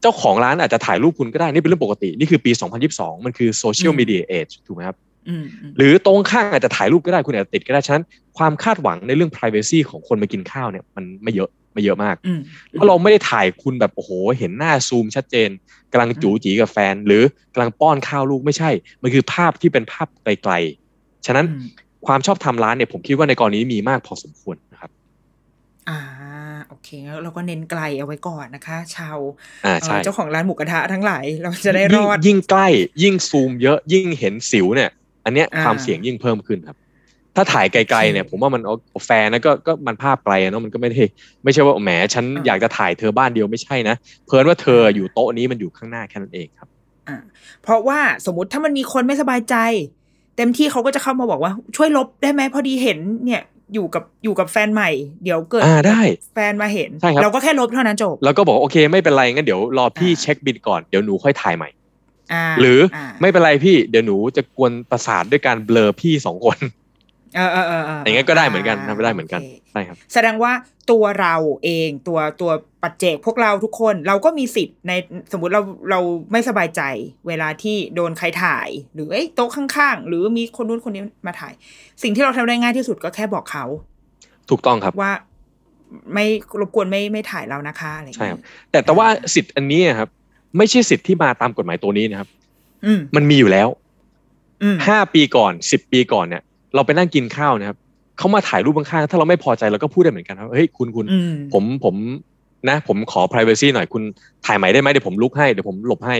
เจ้าของร้านอาจจะถ่ายรูปคุณก็ได้ นี่เป็นเรื่องปกติ นี่คือปี 2022 มันคือโซเชียลอืมมีเดียเอจถูกไหมครับอืมอืม หรือตรงข้างอาจจะถ่ายรูปก็ได้คุณอาจจะติดก็ได้ฉะนั้นความคาดหวังในเรื่อง privacy ของคนมากินข้าวเนี่ยมันไม่เยอะไม่เยอะมากอืมเพราะเราไม่ได้ถ่ายคุณแบบโอ้โห เห็นหน้าซูมชัดเจนกำลังจูจีกับแฟน หรือกำลังป้อนข้าวลูกไม่ใช่ มันคือภาพที่เป็นภาพไกลๆ ฉะนั้นอืมความชอบทำร้านเนี่ยผมคิดว่าในกรณีนี้มีมากพอสมควรนะครับ อ่าโอเคงั้นเราก็เน้นไกลเอาไว้ก่อนนะคะ ชาวอ่าเอ่อใช่เจ้าของร้านหมูกระทะทั้งหลายเราจะได้รยิ่งอดยิ่งใกล้ ยิ่งซูมเยอะยิ่งเห็นสิวเนี่ย อันเนี้ยอ่าความเสี่ยงยิ่งเพิ่มขึ้นครับ ถ้าถ่ายไกลๆเนี่ย ผมว่ามันเอาแฟร์นะก็ก็มันภาพไกลอะเนาะมันก็ไม่ได้ไม่ใช่ว่าแหมฉันอยากจะถ่ายเธอบ้านเดียวไม่ใช่นะเพลินว่าเธออยู่โต๊ะนี้มันอยู่ข้างหน้าแค่นั้นเองครับอ่าเพราะว่าสมมติถ้ามันมีคนไม่สบายใจ เต็มที่เขาก็จะเข้ามาบอกว่าช่วยลบได้ไหมพอดีเห็นเนี่ยอยู่กับอยู่กับแฟนใหม่เดี๋ยวเกิดอ่าได้ แฟนมาเห็นใช่ครับเราก็แค่ลบเท่านั้นจบ แล้วก็บอกโอเคไม่เป็นไรงั้นเดี๋ยวรอพี่อ่าเช็คบินก่อนเดี๋ยวหนูค่อยถ่ายใหม่อ่า หรืออาไม่เป็นไรพี่เดี๋ยวหนูจะกวนประสาทด้วยการเบลอพี่สองคนเออเออเออเอออย่างงั้นก็ได้เหมือนกันทำไปได้เหมือนกันโคใช่ครับ แสดงว่าตัวเราเองตัวตัวปัจเจกพวกเราทุกคนเราก็มีสิทธิ์ในสมมติเราเราไม่สบายใจ เวลาที่โดนใครถ่าย หรือเอ้ยโต๊ะข้างๆ หรือมีคนนู้นคนนี้มาถ่าย สิ่งที่เราทำได้ง่ายที่สุดก็แค่บอกเขา ถูกต้องครับว่า ไม่รบกวนไม่ไม่ถ่ายเรานะคะอะไรอย่างใช่เงี้ครัยบแต่แต่ว่าสิทธิ์อันนี้นะครับ ไม่ใช่สิทธิ์ที่มาตามกฎหมายตัวนี้นะครับอืมมันมีอยู่แล้วอืมห้าปีก่อนสิบปีก่อนเนี่ย เราไปนั่งกินข้าวนะครับเขามาถ่ายรูปข้างๆถ้าเราไม่พอใจเราก็พูดได้เหมือนกันครับเฮ้ยคุณคุณอืมผมผมนะ ผมขอ privacy หน่อยคุณถ่ายใหม่ได้ไหมเดี๋ยวผมลุกให้เดี๋ยวผมหลบให้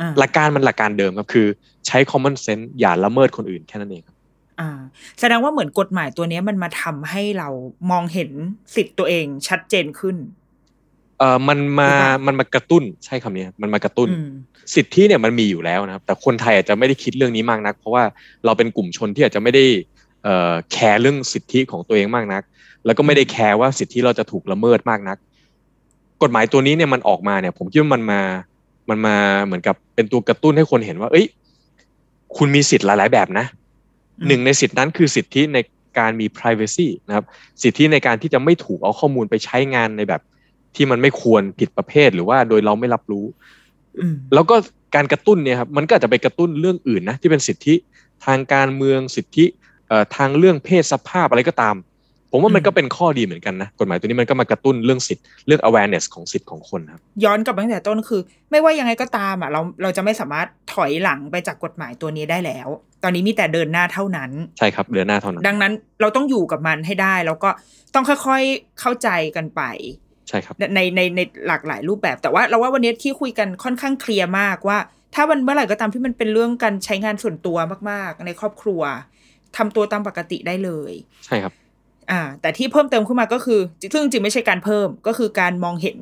อ่าหลักการมันหลักการเดิมครับคือ ใช้ common sense อย่าละเมิดคนอื่นแค่นั้นเองครับอ่าแสดงว่าเหมือนกฎหมายตัวเนี้ยมันมาทำให้เรามองเห็นสิทธิ์ตัวเองชัดเจนขึ้น เออมันมาหรือเปล่ามันมากระตุ้นใช่คำนี้ครับมันมากระตุ้นอืมสิทธิเนี่ยมันมีอยู่แล้วนะครับ แต่คนไทยอาจจะไม่ได้คิดเรื่องนี้มากนัก เพราะว่าเราเป็นกลุ่มชนที่อาจจะไม่ได้เอ่อแคร์เรื่องสิทธิของตัวเองมากนัก แล้วก็ไม่ได้แคร์ว่าสิทธิเราจะถูกละเมิดมากนัก กฎหมายตัวนี้เนี่ยมันออกมาเนี่ย ผมคิดว่ามันมามันมาเหมือนกับเป็นตัวกระตุ้นให้คนเห็นว่า เอ้ย คุณมีสิทธิ์หลาย ๆ แบบนะอืมหนึ่งในสิทธินั้นคือสิทธิในการมี privacy นะครับ สิทธิในการที่จะไม่ถูกเอาข้อมูลไปใช้งานในแบบ ที่มันไม่ควรผิดประเภทหรือว่าโดยเราไม่รับรู้อืมแล้วก็การกระตุ้นเนี่ยครับมันก็อาจจะไปกระตุ้นเรื่องอื่นนะที่เป็นสิทธิทางการเมืองสิทธิเอ่อทางเรื่องเพศสภาพอะไรก็ตาม ผมว่ามันอืมก็เป็นข้อดีเหมือนกันนะกฎหมายตัวนี้มันก็มากระตุ้นเรื่องสิทธิเรื่อง awareness ของสิทธิของคนครับย้อนกลับไปตั้งแต่ต้นคือ ไม่ว่ายังไงก็ตามอะเราเราจะไม่สามารถถอยหลังไปจากกฎหมายตัวนี้ได้แล้ว ตอนนี้มีแต่เดินหน้าเท่านั้นใช่ครับเดือนหน้าเท่านั้น ดังนั้นเราต้องอยู่กับมันให้ได้ แล้วก็ต้องค่อยๆเข้าใจกันไป ใช่ครับในในในหลากหลายรูปแบบ แต่ว่าเราว่าวันนี้ที่คุยกันค่อนข้างเคลียร์มากว่า ถ้าวันเมื่อไหร่ก็ตามที่มันเป็นเรื่องการใช้งานส่วนตัวมาก ๆ ในครอบครัวทำตัวตามปกติได้เลย ใช่ครับ อ่า แต่ที่เพิ่มเติมขึ้นมาก็คือซึ่งจริงๆไม่ใช่การเพิ่มก็คือการมองเห็น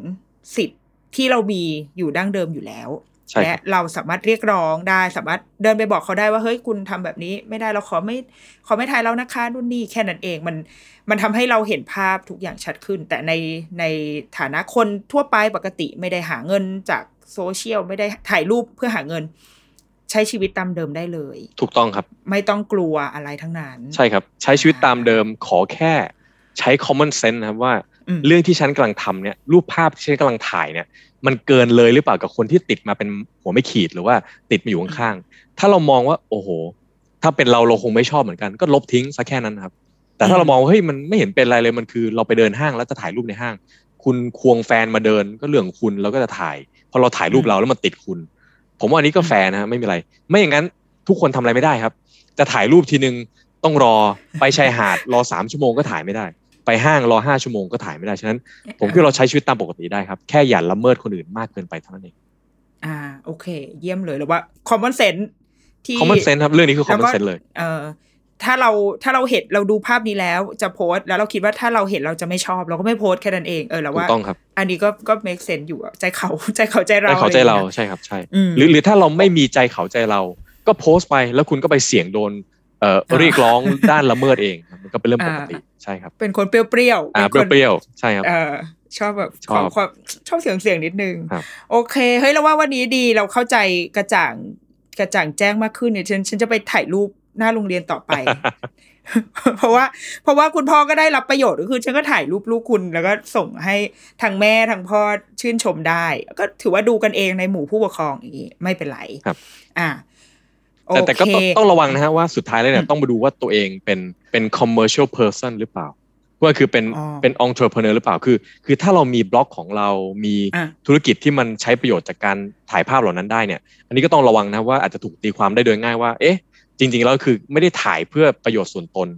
สิทธิ์ที่เรามีอยู่ดั้งเดิมอยู่แล้วใช่ครับ และเราสามารถเรียกร้องได้ สามารถเดินไปบอกเขาได้ว่าเฮ้ยคุณทำแบบนี้ ไม่ได้เราขอไม่ขอไม่ถ่ายแล้วนะคะนู่นนี่แค่นั้นเองมันมันทำให้เราเห็นภาพทุกอย่างชัดขึ้น แต่ในในฐานะคนทั่วไปปกติไม่ได้หาเงินจากโซเชียลไม่ได้ถ่ายรูปเพื่อหาเงิน ใช้ชีวิตตามเดิมได้เลย ถูกต้องครับ ไม่ต้องกลัวอะไรทั้งนั้น ใช่ครับ ใช้ชีวิตตามเดิมขอแค่ใช้ common sense นะครับว่าอืมเรื่องที่ฉันกำลังทำเนี่ยรูปภาพที่ฉันกำลังถ่ายเนี่ย มันเกินเลยหรือเปล่ากับคนที่ติดมาเป็นหัวไม่ขีดหรือว่าติดมาอยู่ข้างๆถ้าเรามองว่า โอ้โห ถ้าเป็นเราเราคงไม่ชอบเหมือนกัน ก็ลบทิ้งซะแค่นั้นครับ แต่ถ้าเรามองว่าเฮ้ยมันไม่เห็นเป็นอะไรเลยมันคือ เราไปเดินห้างแล้วจะถ่ายรูปในห้าง คุณควงแฟนมาเดินก็เรื่องคุณเราก็จะถ่ายพอเราถ่ายรูปเราแล้วมันติดคุณ ผมว่าอันนี้ก็แฟร์นะไม่มีอะไร ไม่อย่างนั้นทุกคนทำอะไรไม่ได้ครับ จะถ่ายรูปทีนึงต้องรอไปชายหาดรอสามชั่วโมงก็ถ่ายไม่ได้ ไปห้างรอห้าชั่วโมงก็ถ่ายไม่ได้ ฉะนั้น ผมคิดว่าเราใช้ชีวิตตามปกติได้ครับ แค่อย่าละเมิดคนอื่นมากเกินไปเท่านั้นเอง อ่า โอเค เยี่ยมเลยหรือว่า common sense ที่ common sense ครับ เรื่องนี้คือแล้ว common ก็ sense เลย เออถ้าเราถ้าเราเห็นเราดูภาพนี้แล้วจะโพสต์แล้วเราคิดว่าถ้าเราเห็นเราจะไม่ชอบ เราก็ไม่โพสต์แค่นั้นเองเออแล้วถูว่ากต้องครับ อันนี้ก็ก็ make sense อยู่อะใจเขาใจเขาใจเราใจเขาใจเราอะไรอย่งงี้ยใช่ครับใช่อืมหรือหรือถ้าเราไม่มีใจเขาใจเรา ก็โพสต์ไปแล้วคุณก็ไปเสี่ยงโดน เอ่ออ่าเรียกร้องด้านละเมิดเองมันก็เป็นเรื่องปกติอ่าใช่ครับ เป็นคนเปรี้ยวๆอ่าเป็นคนเปรี้ยวๆใช่ครับเออชอบแบบชอบขอความชอบเสียงเสียงนิดนึงครับโอเค เฮ้ยเราว่าวันนี้ดีเราเข้าใจกระจ่างกระจ่างแจ้งมากขึ้นเนี่ยฉันฉันจะไปถ่ายรูปหน้าโรงเรียนต่อไป เพราะว่า เพราะว่าคุณพ่อก็ได้รับประโยชน์ก็คือฉันก็ถ่ายรูปลูกคุณแล้วก็ส่งให้ทางแม่ทางพ่อชื่นชมได้ ก็ถือว่าดูกันเองในหมู่ผู้ปกครองอย่างนี้ไม่เป็นไรครับ อ่าโอ แต่แต่ก็เคต้องต้องระวังนะฮะว่าสุดท้ายแล้วเนี่ยต้องมาดูว่าตัวเองเป็นเป็น commercial person หรือเปล่าว่าคือเป็นอ๋อเป็น entrepreneur หรือเปล่าคือ คือถ้าเรามีบล็อกของเรามีอะธุรกิจที่มันใช้ประโยชน์จากการถ่ายภาพเหล่านั้นได้เนี่ย อันนี้ก็ต้องระวังนะว่าอาจจะถูกตีความได้โดยง่ายว่า เอ๊ะ จริง ๆ แล้วคือไม่ได้ถ่ายเพื่อประโยชน์ส่วนตน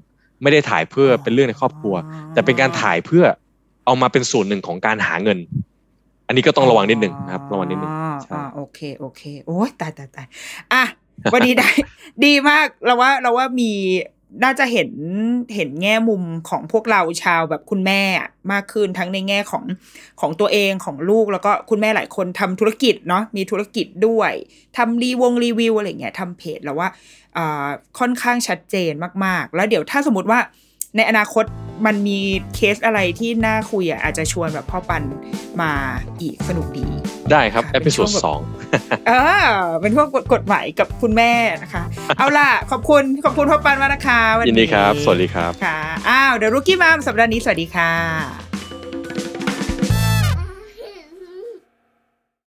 ไม่ได้ถ่ายเพื่อเป็นเรื่องในครอบครัว แต่เป็นการถ่ายเพื่อเอามาเป็นส่วนหนึ่งของการหาเงิน อันนี้ก็ต้องระวังนิดหนึ่งนะครับ ระวังนิดหนึ่งอ๋อใช่อ่าโอเค โอเค โอ้ยตายตายตายอะ วันนี้ได้ ดีมากเราว่าเราว่ามีน่าจะเห็นเห็นแง่มุมของพวกเราชาวแบบคุณแม่มากขึ้นทั้งในแง่ของของตัวเองของลูกแล้วก็คุณแม่หลายคนทำธุรกิจเนาะมีธุรกิจด้วยทำรีวงรีวิวอะไรเงี้ยทำเพจแล้วว่าอ่าค่อนข้างชัดเจนมากๆ แล้วเดี๋ยวถ้าสมมติว่า ในอนาคตมันมีเคสอะไรที่น่าคุยอะอาจจะชวนแบบพ่อปันมาอีกสนุกดี ได้ครับค่ะเอพิโซดเป็นช่วงแบบสองเออเป็นพวกกฎหมายกับคุณแม่นะคะ เอาล่ะ ขอบคุณขอบคุณพ่อปันมากนะคะ วันนี้ยินดีครับ สวัสดีครับค่ะอ้าวเดี๋ยว Rookie Mom สัปดาห์นี้สวัสดีค่ะ